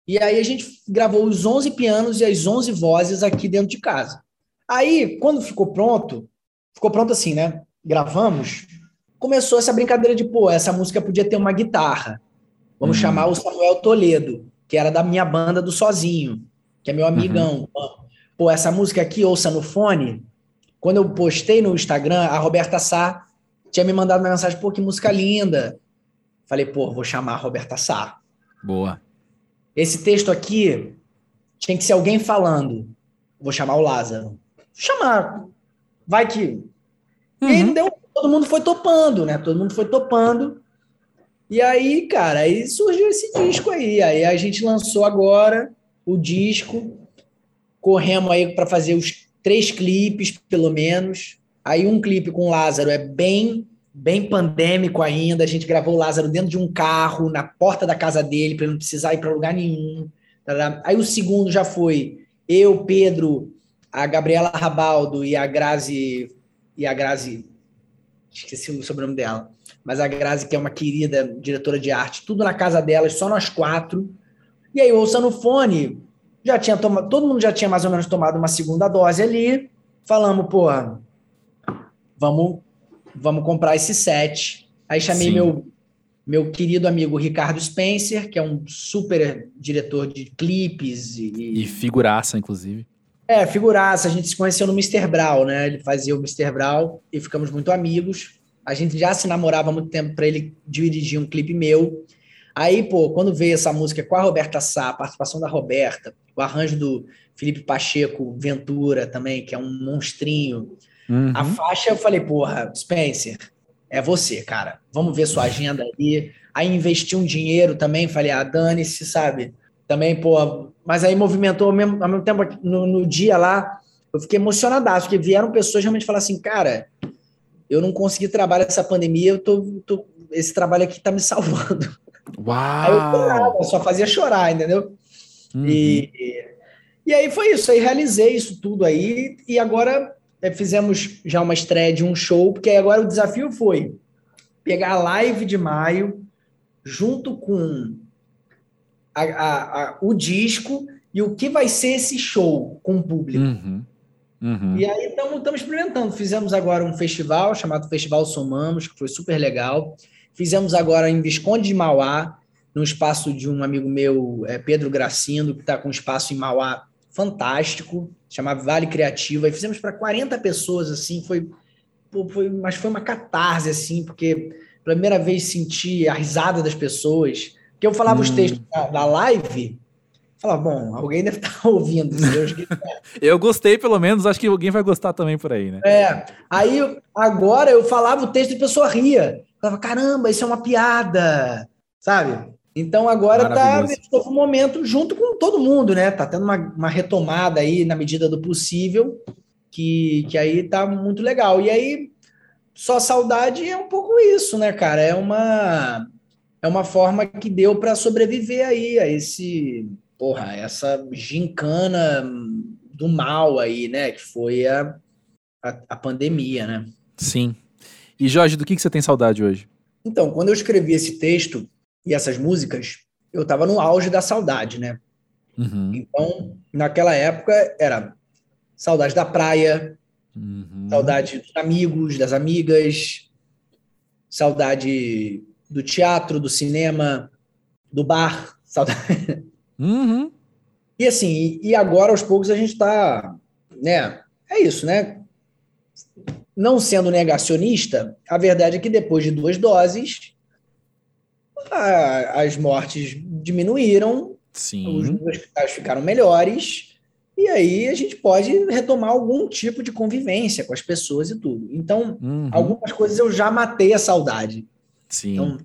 E aí a gente gravou os 11 pianos e as 11 vozes aqui dentro de casa. Aí, quando ficou pronto, ficou pronto assim, né? Gravamos, começou essa brincadeira de, pô, essa música podia ter uma guitarra. Vamos Hum. chamar o Samuel Toledo, que era da minha banda do Sozinho, que é meu amigão. Pô, essa música aqui, ouça no fone. Quando eu postei no Instagram, a Roberta Sá tinha me mandado uma mensagem, pô, que música linda. Falei, pô, vou chamar a Roberta Sá. Boa. Esse texto aqui tinha que ser alguém falando. Vou chamar o Lázaro. Chamar. Vai que. E aí Uhum. deu, todo mundo foi topando, né? Todo mundo foi topando. E aí, cara, aí surgiu esse disco aí. Aí a gente lançou agora o disco. Corremos aí para fazer os três clipes, pelo menos. Aí um clipe com o Lázaro é bem bem pandêmico ainda. A gente gravou o Lázaro dentro de um carro, na porta da casa dele, para ele não precisar ir para lugar nenhum. Aí o segundo já foi eu, Pedro, a Gabriela Rabaldo e a Grazi. E a Grazi. Esqueci o sobrenome dela. Mas a Grazi, que é uma querida diretora de arte, tudo na casa delas, só nós quatro. E aí, ouça no fone, já tinha tomado, todo mundo já tinha mais ou menos tomado uma segunda dose ali. Falamos, pô, vamos, vamos comprar esse set. Aí chamei Sim. meu, meu querido amigo Ricardo Spencer, que é um super diretor de clipes e, E figuraça, inclusive. É, figuraça. A gente se conheceu no Mr. Brown, né? Ele fazia o Mr. Brown e ficamos muito amigos. A gente já se namorava há muito tempo para ele dirigir um clipe meu. Aí, pô, quando veio essa música com a Roberta Sá, a participação da Roberta, o arranjo do Felipe Pacheco Ventura também, que é um monstrinho. Uhum. A faixa eu falei, porra, Spencer, é você, cara. Vamos ver sua agenda aí. Aí investi um dinheiro também, falei, ah, dane-se, sabe? Também, pô, mas aí movimentou ao mesmo, ao mesmo tempo, no, no dia lá, eu fiquei emocionadaço, porque vieram pessoas realmente falar assim, cara, eu não consegui trabalhar essa pandemia, eu tô, tô- esse trabalho aqui tá me salvando. Aí eu Uau! chorava, só fazia chorar, entendeu? Uhum. E, e aí foi isso, aí realizei isso tudo aí, e agora é, fizemos já uma estreia de um show, porque aí agora o desafio foi pegar a live de maio, junto com a- a- a- o disco e o que vai ser esse show com o público. Uhum. Uhum. E aí estamos experimentando. Fizemos agora um festival chamado Festival Somamos, que foi super legal. Fizemos agora em Visconde de Mauá, no espaço de um amigo meu, é, Pedro Gracindo, que está com um espaço em Mauá fantástico, chamado Vale Criativa. E fizemos para 40 pessoas, assim, foi, foi, mas foi uma catarse, assim, porque pela primeira vez senti a risada das pessoas. Porque eu falava os Hum. textos da, da live, falava, bom, alguém deve estar <laughs> ouvindo. Os gritos Eu gostei, pelo menos. Acho que alguém vai gostar também por aí, né? É, aí agora eu falava o texto e a pessoa ria. Falava, caramba, isso é uma piada, sabe? Então agora tá novo momento junto com todo mundo, né? Tá tendo uma, uma retomada aí na medida do possível, que, que aí tá muito legal. E aí, só saudade é um pouco isso, né, cara? É uma, é uma forma que deu para sobreviver aí a esse, porra, essa gincana do mal aí, né? Que foi a, a, a pandemia, né? Sim. E Jorge, do que, que você tem saudade hoje? Então, quando eu escrevi esse texto e essas músicas, eu estava no auge da saudade, né? Uhum. Então, naquela época, era saudade da praia, Uhum. saudade dos amigos, das amigas, saudade do teatro, do cinema, do bar, saudade. Uhum. E assim, e agora aos poucos a gente está, né? É isso, né? não sendo negacionista, a verdade é que depois de duas doses, a, as mortes diminuíram, Sim. os hospitais ficaram melhores, e aí a gente pode retomar algum tipo de convivência com as pessoas e tudo. Então, Uhum. algumas coisas eu já matei a saudade. Sim. Então,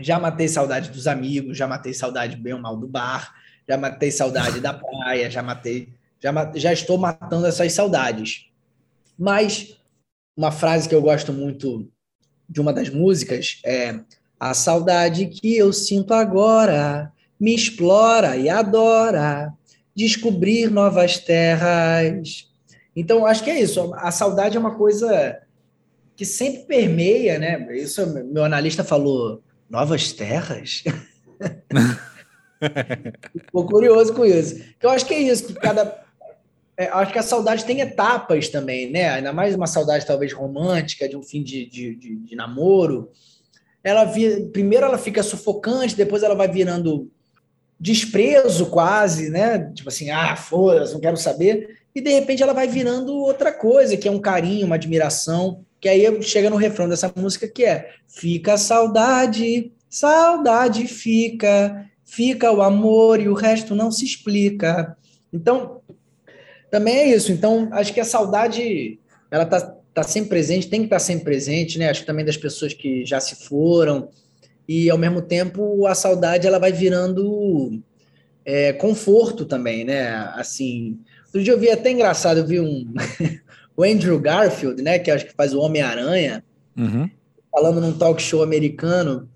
já matei saudade dos amigos, já matei saudade bem ou mal do bar, já matei saudade da praia, já matei, já, já estou matando essas saudades. Mas uma frase que eu gosto muito de uma das músicas é a saudade que eu sinto agora me explora e adora descobrir novas terras. Então, acho que é isso. A saudade é uma coisa que sempre permeia, né? Isso meu analista falou, novas terras. <laughs> Ficou curioso com isso. Que eu acho que é isso, que cada é, acho que a saudade tem etapas também, né? Ainda mais uma saudade talvez romântica, de um fim de, de, de, de namoro. Ela primeiro ela fica sufocante, depois ela vai virando desprezo quase, né? Tipo assim, ah, foda-se, não quero saber. E de repente ela vai virando outra coisa, que é um carinho, uma admiração. Que aí chega no refrão dessa música que é Fica a saudade, saudade fica, fica o amor e o resto não se explica. Então, também é isso. Então, acho que a saudade, ela tá, tá sempre presente, tem que estar tá sempre presente, né? Acho que também das pessoas que já se foram. E, ao mesmo tempo, a saudade, ela vai virando é, conforto também, né? Assim, outro dia eu vi até engraçado, eu vi um... <laughs> o Andrew Garfield, né? Que acho que faz o Homem-Aranha, Uhum. falando num talk show americano,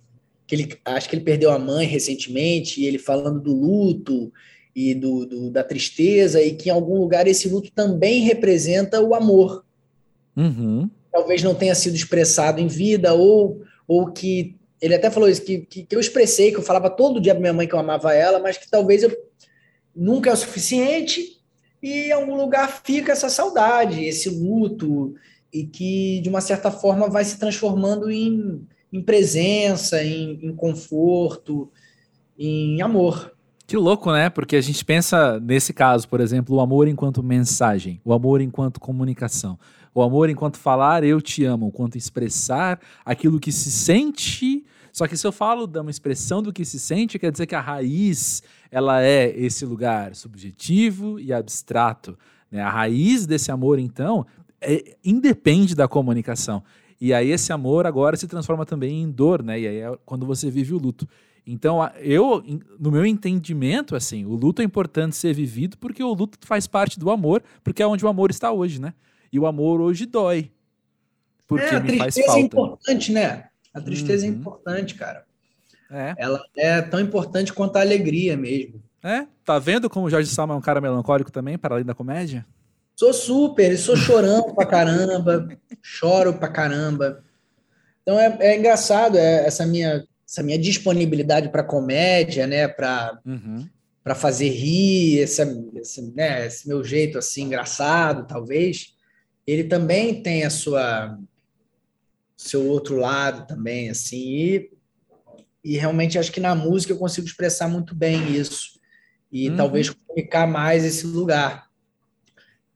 que ele, acho que ele perdeu a mãe recentemente, e ele falando do luto e do, do, da tristeza, e que em algum lugar esse luto também representa o amor. Uhum. Talvez não tenha sido expressado em vida, ou, ou que. Ele até falou isso, que, que, que eu expressei, que eu falava todo dia para minha mãe que eu amava ela, mas que talvez eu nunca é o suficiente, e em algum lugar fica essa saudade, esse luto, e que de uma certa forma vai se transformando em, em presença, em, em conforto, em amor. Que louco, né? Porque a gente pensa, nesse caso, por exemplo, o amor enquanto mensagem, o amor enquanto comunicação, o amor enquanto falar eu te amo, enquanto expressar aquilo que se sente. Só que se eu falo de uma expressão do que se sente, quer dizer que a raiz ela é esse lugar subjetivo e abstrato. Né? A raiz desse amor, então, é, independe da comunicação. E aí esse amor agora se transforma também em dor, né? E aí é quando você vive o luto. Então, eu, no meu entendimento, assim, o luto é importante ser vivido porque o luto faz parte do amor, porque é onde o amor está hoje, né? E o amor hoje dói. Porque é, a me faz tristeza falta. é importante, né? A tristeza uhum. é importante, cara. É. Ela é tão importante quanto a alegria mesmo. É, tá vendo como o Jorge Salma é um cara melancólico também, para além da comédia? Sou super, sou chorão pra caramba, <laughs> choro pra caramba. Então é, é engraçado é, essa minha essa minha disponibilidade para comédia, né, para uhum. para fazer rir, esse, esse, né, esse meu jeito assim engraçado, talvez, ele também tem a sua seu outro lado também, assim, e, e realmente acho que na música eu consigo expressar muito bem isso e uhum. talvez comunicar mais esse lugar.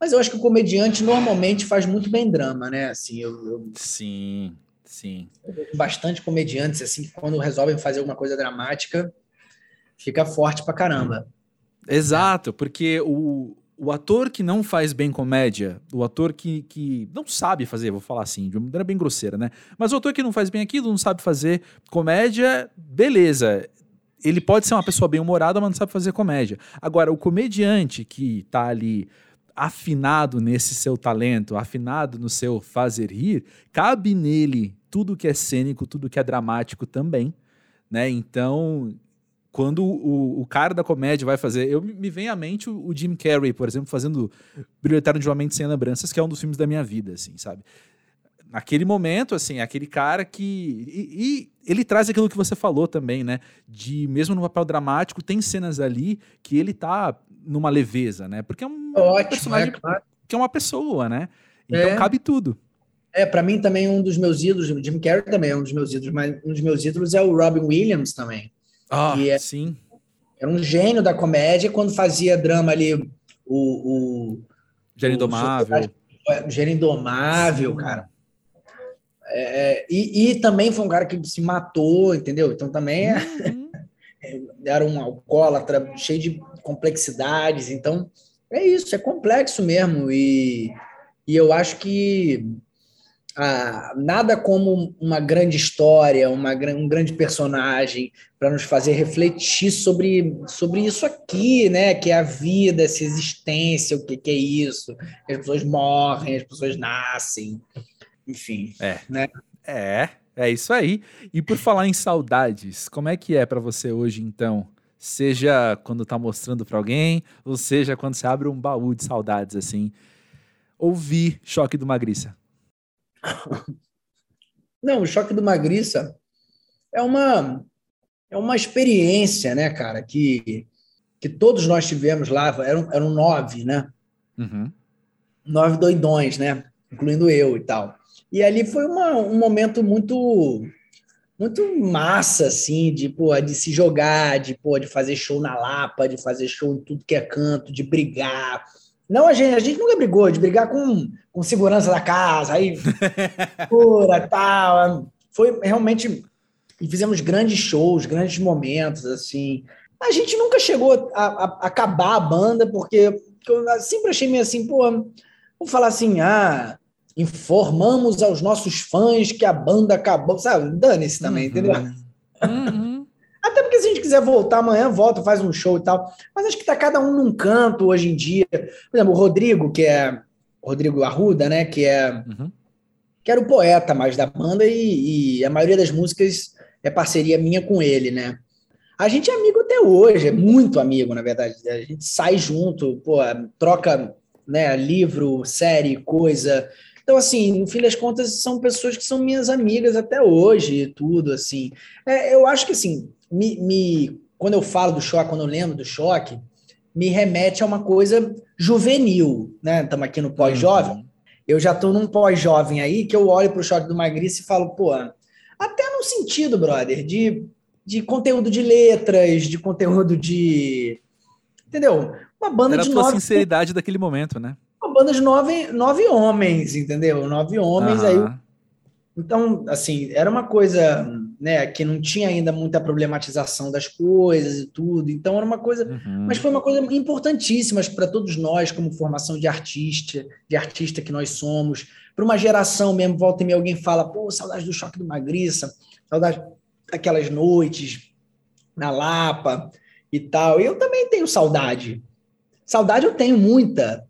Mas eu acho que o comediante normalmente faz muito bem drama, né? Assim, eu, eu... sim. Sim. Bastante comediantes, assim, que quando resolvem fazer alguma coisa dramática, fica forte pra caramba. Exato, porque o, o ator que não faz bem comédia, o ator que, que não sabe fazer, vou falar assim, de uma maneira bem grosseira, né? Mas o ator que não faz bem aquilo, não sabe fazer comédia, beleza. Ele pode ser uma pessoa bem humorada, mas não sabe fazer comédia. Agora, o comediante que tá ali afinado nesse seu talento, afinado no seu fazer rir, cabe nele tudo que é cênico, tudo que é dramático também, né? Então, quando o, o cara da comédia vai fazer, eu me vem à mente o, o Jim Carrey, por exemplo, fazendo Brilho Eterno de uma Mente Sem Lembranças, que é um dos filmes da minha vida, assim, sabe? Naquele momento, assim, aquele cara que. E, e, ele traz aquilo que você falou também, né? De mesmo no papel dramático, tem cenas ali que ele tá numa leveza, né? Porque é um Ótimo, personagem é, claro. que é uma pessoa, né? Então É. cabe tudo. É, para mim também um dos meus ídolos, o Jim Carrey também é um dos meus ídolos, mas um dos meus ídolos é o Robin Williams também. Ah, E é- sim. Era um gênio da comédia quando fazia drama ali, o, o, Gênio Indomável. Gênio Indomável, cara. é, e, e, também foi um cara que se matou, entendeu? Então também é, uhum. <laughs> era um alcoólatra cheio de complexidades. Então é isso, é complexo mesmo. E, e eu acho que ah, nada como uma grande história, uma, um grande personagem para nos fazer refletir sobre, sobre isso aqui, né? Que é a vida, essa existência, o que, que é isso. As pessoas morrem, as pessoas nascem, enfim. É. Né? É, é isso aí. E por falar em saudades, como é que é para você hoje, então? Seja quando tá mostrando para alguém, ou seja quando você abre um baú de saudades, assim. Ouvir Choque do Magriça. Não, o choque do Magriça é uma é uma experiência, né, cara, que, que todos nós tivemos lá, eram, eram nove, né? Uhum. Nove doidões, né? Incluindo eu e tal. E ali foi uma, um momento muito muito massa, assim, de, pô, de se jogar, de, pô, de fazer show na Lapa, de fazer show em tudo que é canto, de brigar, não, a gente, a gente nunca brigou, de brigar com, com segurança da casa, aí <laughs> pura, tal. Foi realmente. E fizemos grandes shows, grandes momentos, assim. A gente nunca chegou a, a, a acabar a banda, porque eu sempre achei meio assim, pô, vamos falar assim, ah, informamos aos nossos fãs que a banda acabou, sabe? Dane-se também, uhum. entendeu? Uhum. Até porque se a gente quiser voltar amanhã, volta, faz um show e tal. Mas acho que tá cada um num canto hoje em dia. Por exemplo, o Rodrigo, que é Rodrigo Arruda, né? Que é uhum. que era o poeta mais da banda e, e, a maioria das músicas é parceria minha com ele, né? A gente é amigo até hoje, é muito amigo, na verdade. A gente sai junto, pô, troca né, livro, série, coisa. Então, assim, no fim das contas, são pessoas que são minhas amigas até hoje e tudo, assim. É, eu acho que, assim, me, me, quando eu falo do choque, quando eu lembro do choque, me remete a uma coisa juvenil, né? Estamos aqui no pós-jovem. Uhum. Eu já estou num pós-jovem aí que eu olho para o choque do Magrice e falo, pô, até no sentido, brother, de, de conteúdo de letras, de conteúdo de. Entendeu? Uma banda Era de a nove. sinceridade daquele momento, né? Uma banda de nove, nove homens, entendeu? Nove homens, aí. Então, assim, era uma coisa né, que não tinha ainda muita problematização das coisas e tudo. Então era uma coisa, uhum. mas foi uma coisa importantíssima para todos nós como formação de artista, de artista que nós somos. Para uma geração mesmo, volta e meia alguém fala, pô, saudade do choque do Magriça, saudade daquelas noites na Lapa e tal. Eu também tenho saudade. Saudade eu tenho muita.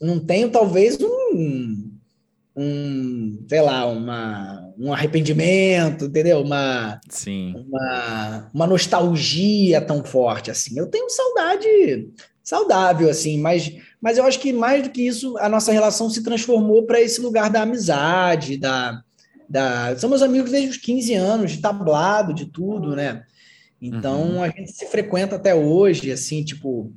Não tenho talvez um um, sei lá, uma, um arrependimento, entendeu? Uma, Sim. Uma, uma nostalgia tão forte assim. Eu tenho saudade saudável, assim, mas, mas eu acho que mais do que isso, a nossa relação se transformou para esse lugar da amizade, da, da. Somos amigos desde os 15 anos, de tablado, de tudo, né? Então uhum. a gente se frequenta até hoje, assim, tipo,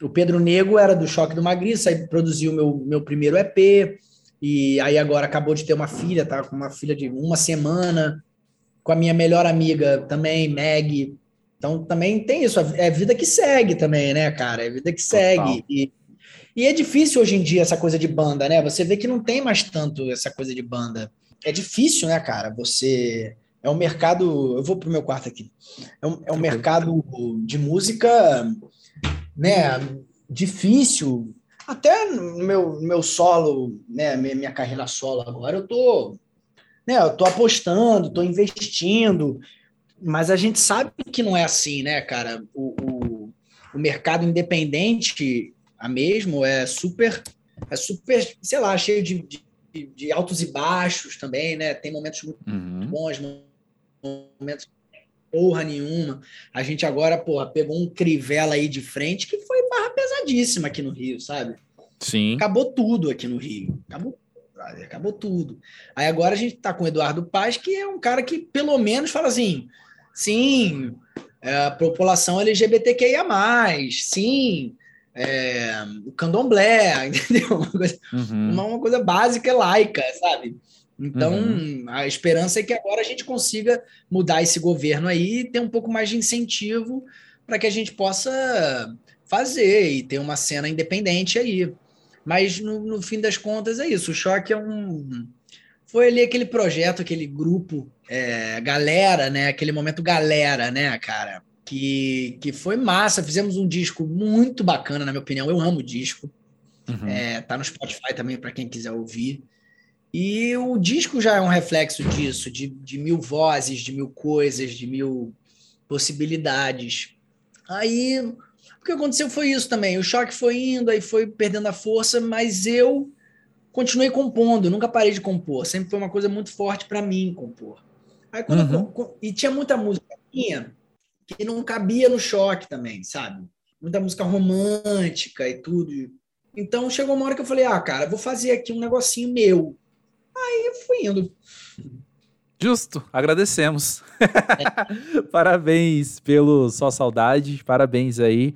o Pedro Nego era do Choque do Magriça, aí produziu meu, meu primeiro EP. E aí agora acabou de ter uma filha, tá com uma filha de uma semana, com a minha melhor amiga também, Meg. Então também tem isso, é vida que segue também, né, cara? É vida que segue. E, e é difícil hoje em dia essa coisa de banda, né? Você vê que não tem mais tanto essa coisa de banda. É difícil, né, cara? Você é um mercado. Eu vou pro meu quarto aqui. É um, é um mercado de música, né? Difícil até no meu, meu solo, né, minha, minha carreira solo agora, eu tô, né, eu tô apostando, tô investindo, mas a gente sabe que não é assim, né, cara? O, o, o mercado independente, a mesmo, é super, é super, sei lá, cheio de, de, de altos e baixos também, né? Tem momentos muito uhum. bons, momentos porra nenhuma. A gente agora, porra, pegou um Crivella aí de frente que foi barra pesadíssima aqui no Rio, sabe? Sim. Acabou tudo aqui no Rio. Acabou, acabou tudo. Aí agora a gente tá com o Eduardo Paz, que é um cara que pelo menos fala assim: sim, é, a população LGBTQIA, sim, é, o candomblé, <laughs> entendeu? Uma coisa, uhum. uma, uma coisa básica, laica, sabe? Então, uhum. a esperança é que agora a gente consiga mudar esse governo aí e ter um pouco mais de incentivo para que a gente possa fazer e ter uma cena independente aí. Mas no, no, fim das contas é isso. O choque é um foi ali aquele projeto, aquele grupo, é, galera, né? Aquele momento galera, né, cara? Que, que foi massa. Fizemos um disco muito bacana, na minha opinião. Eu amo o disco. Uhum. É, tá no Spotify também para quem quiser ouvir. E o disco já é um reflexo disso, de, de mil vozes, de mil coisas, de mil possibilidades. Aí o que aconteceu foi isso também. O choque foi indo, aí foi perdendo a força, mas eu continuei compondo, nunca parei de compor. Sempre foi uma coisa muito forte para mim compor. Aí quando uhum. eu, e tinha muita música minha que não cabia no choque também, sabe? Muita música romântica e tudo. Então chegou uma hora que eu falei: "Ah, cara, vou fazer aqui um negocinho meu". Aí eu fui indo. Justo, agradecemos. É. <laughs> parabéns pelo Só Saudade, parabéns aí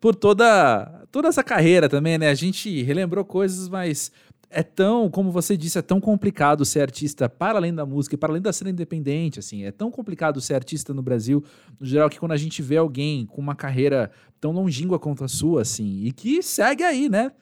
por toda toda essa carreira também, né? A gente relembrou coisas, mas é tão, como você disse, é tão complicado ser artista para além da música e para além da cena independente, assim, é tão complicado ser artista no Brasil, no geral, que quando a gente vê alguém com uma carreira tão longínqua quanto a sua, assim, e que segue aí, né?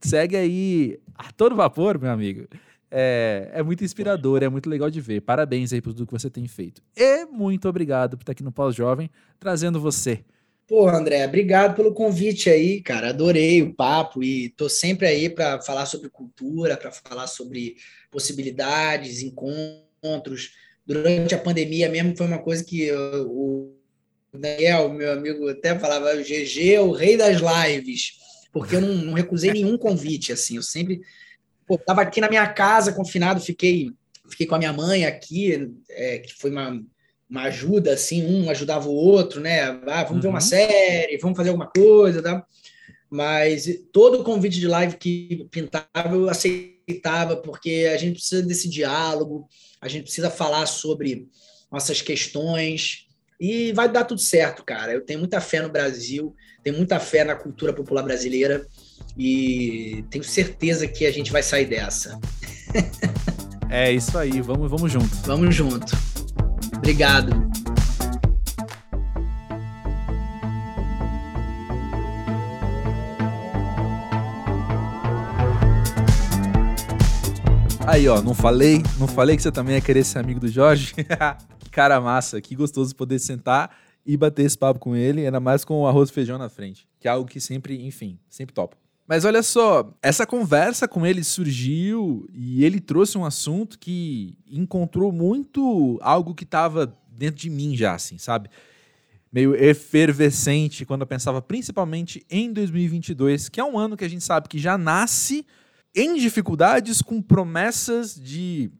Segue aí a todo vapor, meu amigo. É, é muito inspirador, é muito legal de ver. Parabéns aí por tudo que você tem feito. E muito obrigado por estar aqui no Pós-Jovem, trazendo você Pô, André, obrigado pelo convite aí, cara. Adorei o papo e tô sempre aí para falar sobre cultura, para falar sobre possibilidades, encontros. Durante a pandemia mesmo foi uma coisa que o Daniel, meu amigo, até falava, o GG é o rei das lives, porque eu não, não recusei nenhum convite, assim, eu sempre pô, tava aqui na minha casa, confinado, fiquei fiquei com a minha mãe aqui, é, que foi uma uma ajuda, assim, um ajudava o outro, né? Ah, vamos uhum. ver uma uhum. série, vamos fazer alguma coisa, tá? Mas todo convite de live que pintava eu aceitava, porque a gente precisa desse diálogo, a gente precisa falar sobre nossas questões e vai dar tudo certo, cara. Eu tenho muita fé no Brasil, tenho muita fé na cultura popular brasileira e tenho certeza que a gente vai sair dessa. É isso aí, vamos, vamos junto. Vamos junto. Obrigado. Aí, ó, não falei? Não falei que você também ia querer ser amigo do Jorge? que <laughs> cara massa, que gostoso poder sentar e bater esse papo com ele, ainda mais com o arroz e feijão na frente, que é algo que sempre, enfim, sempre topo. Mas olha só, essa conversa com ele surgiu e ele trouxe um assunto que encontrou muito algo que estava dentro de mim já, assim, sabe? Meio efervescente quando eu pensava principalmente em 2022, que é um ano que a gente sabe que já nasce em dificuldades com promessas de.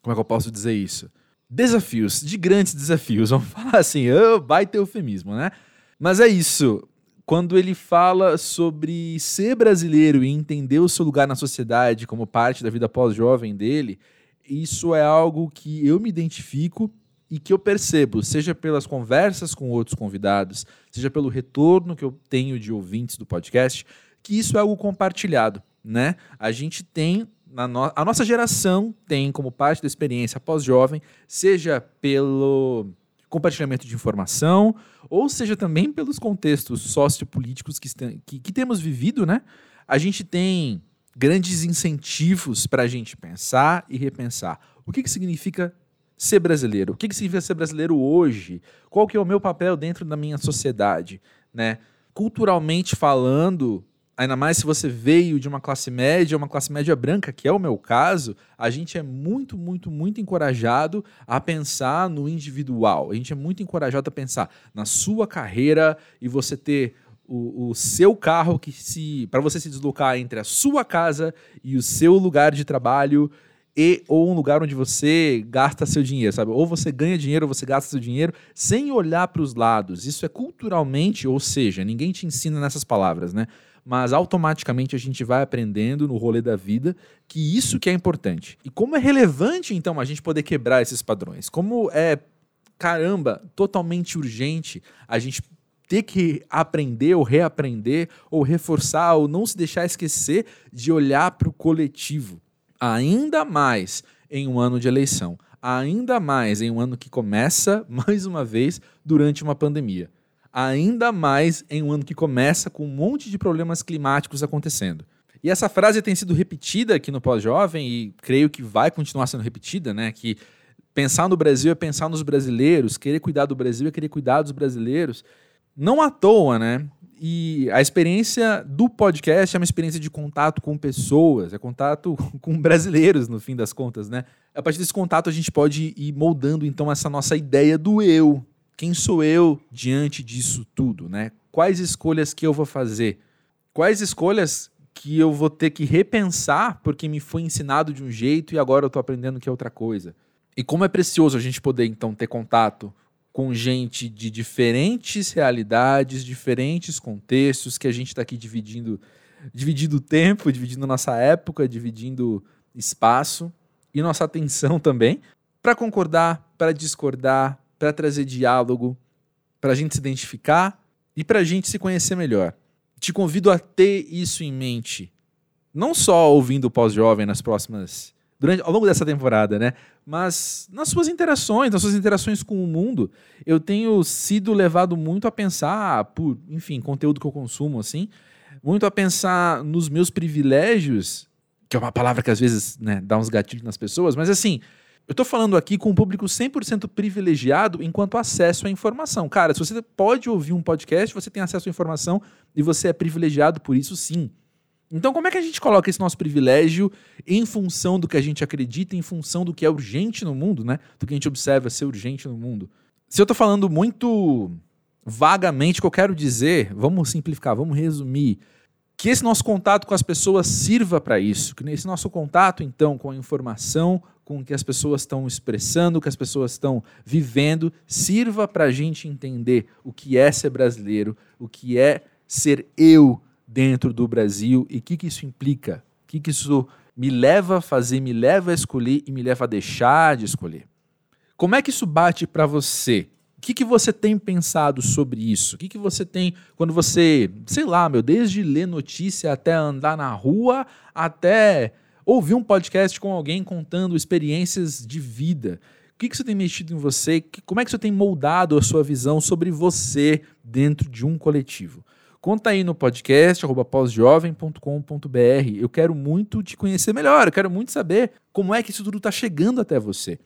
Como é que eu posso dizer isso? Desafios, de grandes desafios. <laughs> Vamos falar assim, oh, baita eufemismo, né? Mas é isso quando ele fala sobre ser brasileiro e entender o seu lugar na sociedade como parte da vida pós-jovem dele, isso é algo que eu me identifico e que eu percebo, seja pelas conversas com outros convidados, seja pelo retorno que eu tenho de ouvintes do podcast, que isso é algo compartilhado, né? A gente tem no... a nossa geração tem como parte da experiência pós-jovem, seja pelo compartilhamento de informação, ou seja também pelos contextos sociopolíticos que, que, que temos vivido, né? A gente tem grandes incentivos para a gente pensar e repensar. O que, que significa ser brasileiro? O que, que significa ser brasileiro hoje? Qual que é o meu papel dentro da minha sociedade? Né? Culturalmente falando, ainda mais se você veio de uma classe média, uma classe média branca, que é o meu caso, a gente é muito, muito, muito encorajado a pensar no individual. A gente é muito encorajado a pensar na sua carreira e você ter o, o seu carro que se para você se deslocar entre a sua casa e o seu lugar de trabalho e ou um lugar onde você gasta seu dinheiro, sabe? Ou você ganha dinheiro ou você gasta seu dinheiro sem olhar para os lados. Isso é culturalmente, ou seja, ninguém te ensina nessas palavras, né? Mas automaticamente a gente vai aprendendo no rolê da vida que isso que é importante. E como é relevante então a gente poder quebrar esses padrões? Como é caramba, totalmente urgente a gente ter que aprender ou reaprender ou reforçar ou não se deixar esquecer de olhar para o coletivo, ainda mais em um ano de eleição, ainda mais em um ano que começa <laughs> mais uma vez durante uma pandemia ainda mais em um ano que começa com um monte de problemas climáticos acontecendo. E essa frase tem sido repetida aqui no Pós-Jovem e creio que vai continuar sendo repetida, né? Que pensar no Brasil é pensar nos brasileiros, querer cuidar do Brasil é querer cuidar dos brasileiros. Não à toa, né? E a experiência do podcast é uma experiência de contato com pessoas, é contato <laughs> com brasileiros, no fim das contas, né? A partir desse contato a gente pode ir moldando então essa nossa ideia do eu. Quem sou eu diante disso tudo, né? Quais escolhas que eu vou fazer? Quais escolhas que eu vou ter que repensar porque me foi ensinado de um jeito e agora eu estou aprendendo que é outra coisa? E como é precioso a gente poder então ter contato com gente de diferentes realidades, diferentes contextos, que a gente está aqui dividindo, dividindo tempo, dividindo nossa época, dividindo espaço e nossa atenção também, para concordar, para discordar, para trazer diálogo, para a gente se identificar e para a gente se conhecer melhor. Te convido a ter isso em mente, não só ouvindo o pós-jovem nas próximas durante ao longo dessa temporada, né? Mas nas suas interações, nas suas interações com o mundo, eu tenho sido levado muito a pensar, por, enfim, conteúdo que eu consumo assim, muito a pensar nos meus privilégios, que é uma palavra que às vezes, né, dá uns gatilhos nas pessoas, mas assim, eu estou falando aqui com um público 100% privilegiado enquanto acesso à informação. Cara, se você pode ouvir um podcast, você tem acesso à informação e você é privilegiado por isso sim. Então, como é que a gente coloca esse nosso privilégio em função do que a gente acredita, em função do que é urgente no mundo, né? Do que a gente observa ser urgente no mundo? Se eu estou falando muito vagamente, o que eu quero dizer, vamos simplificar, vamos resumir, que esse nosso contato com as pessoas sirva para isso, que esse nosso contato, então, com a informação, com o que as pessoas estão expressando, o que as pessoas estão vivendo, sirva para a gente entender o que é ser brasileiro, o que é ser eu dentro do Brasil e o que, que isso implica, o que, que isso me leva a fazer, me leva a escolher e me leva a deixar de escolher. Como é que isso bate para você? O que, que você tem pensado sobre isso? O que, que você tem quando você, sei lá, meu, desde ler notícia até andar na rua, até ouvir um podcast com alguém contando experiências de vida? O que, que isso tem mexido em você? Como é que isso tem moldado a sua visão sobre você dentro de um coletivo? Conta aí no podcast, pósjovem.com.br. Eu quero muito te conhecer melhor, eu quero muito saber como é que isso tudo está chegando até você.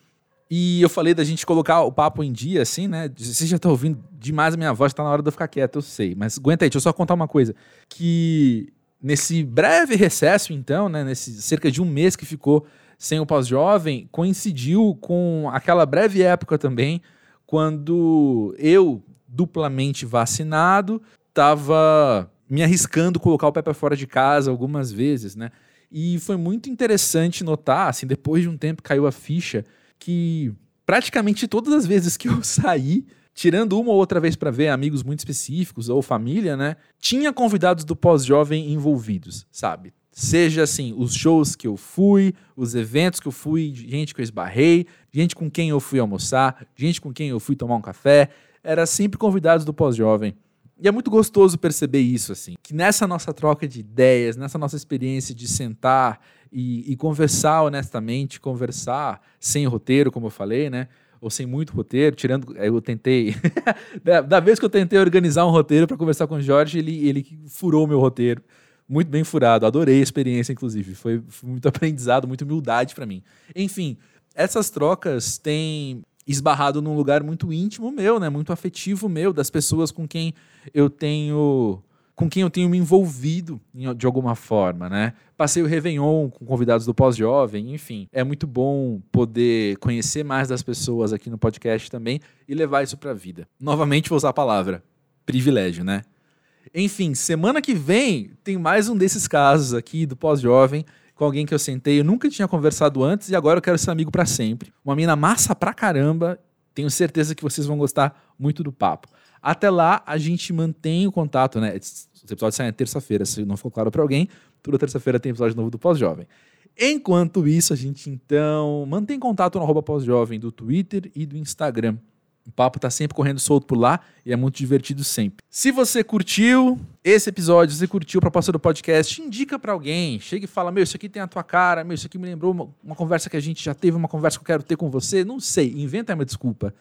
E eu falei da gente colocar o papo em dia, assim, né? Você já está ouvindo demais a minha voz, está na hora de eu ficar quieto, eu sei. Mas aguenta aí, deixa eu só contar uma coisa. Que nesse breve recesso, então, né? Nesse cerca de um mês que ficou sem o pós-jovem, coincidiu com aquela breve época também, quando eu, duplamente vacinado, estava me arriscando colocar o pé para fora de casa algumas vezes, né? E foi muito interessante notar, assim, depois de um tempo caiu a ficha que praticamente todas as vezes que eu <laughs> saí, tirando uma ou outra vez para ver amigos muito específicos ou família, né, tinha convidados do pós-jovem envolvidos, sabe? Seja assim, os shows que eu fui, os eventos que eu fui, gente que eu esbarrei, gente com quem eu fui almoçar, gente com quem eu fui tomar um café, era sempre convidados do pós-jovem. E é muito gostoso perceber isso, assim. Que nessa nossa troca de ideias, nessa nossa experiência de sentar e, e conversar honestamente, conversar sem roteiro, como eu falei, né? Ou sem muito roteiro, tirando. Eu tentei. <laughs> da, da, vez que eu tentei organizar um roteiro para conversar com o Jorge, ele, ele furou o meu roteiro. Muito bem furado. Adorei a experiência, inclusive. Foi, foi muito <laughs> aprendizado, muita humildade para mim. Enfim, essas trocas têm esbarrado num lugar muito íntimo meu, né? Muito afetivo meu, das pessoas com quem eu tenho com quem eu tenho me envolvido de alguma forma, né? Passei o Réveillon com convidados do Pós-Jovem, enfim. É muito bom poder conhecer mais das pessoas aqui no podcast também e levar isso para a vida. Novamente vou usar a palavra privilégio, né? Enfim, semana que vem tem mais um desses casos aqui do Pós-Jovem com alguém que eu sentei, eu nunca tinha conversado antes e agora eu quero ser amigo para sempre. Uma mina massa pra caramba, tenho certeza que vocês vão gostar muito do papo. Até lá, a gente mantém o contato, né? Os episódios saem terça-feira, se não for claro para alguém, toda terça-feira tem episódio novo do Pós-Jovem. Enquanto isso, a gente então mantém contato no arroba pós-jovem do Twitter e do Instagram. O papo tá sempre correndo solto por lá e é muito divertido sempre. Se você curtiu esse episódio, se curtiu a proposta do podcast, indica para alguém. Chega e fala: Meu, isso aqui tem a tua cara, meu, isso aqui me lembrou uma, uma, conversa que a gente já teve, uma conversa que eu quero ter com você. Não sei, inventa uma desculpa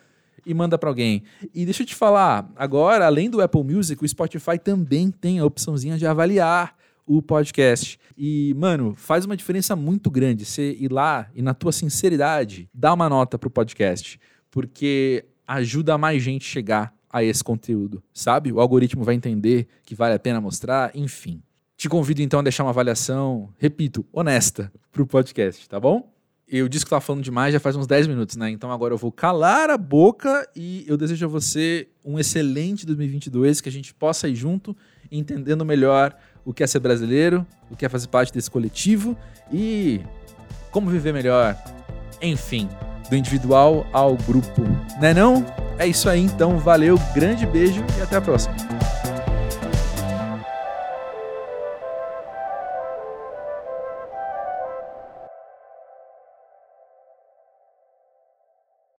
e manda para alguém. E deixa eu te falar, agora, além do Apple Music, o Spotify também tem a opçãozinha de avaliar o podcast. E, mano, faz uma diferença muito grande você ir lá e, na tua sinceridade, dar uma nota pro podcast. Porque ajuda mais gente chegar a esse conteúdo, sabe? O algoritmo vai entender que vale a pena mostrar, enfim. Te convido então a deixar uma avaliação, repito, honesta pro podcast, tá bom? Eu disse que tava falando demais já faz uns 10 minutos, né? Então agora eu vou calar a boca e eu desejo a você um excelente 2022, que a gente possa ir junto, entendendo melhor o que é ser brasileiro, o que é fazer parte desse coletivo e como viver melhor. Enfim, do individual ao grupo. Né não? É isso aí então, valeu, grande beijo e até a próxima.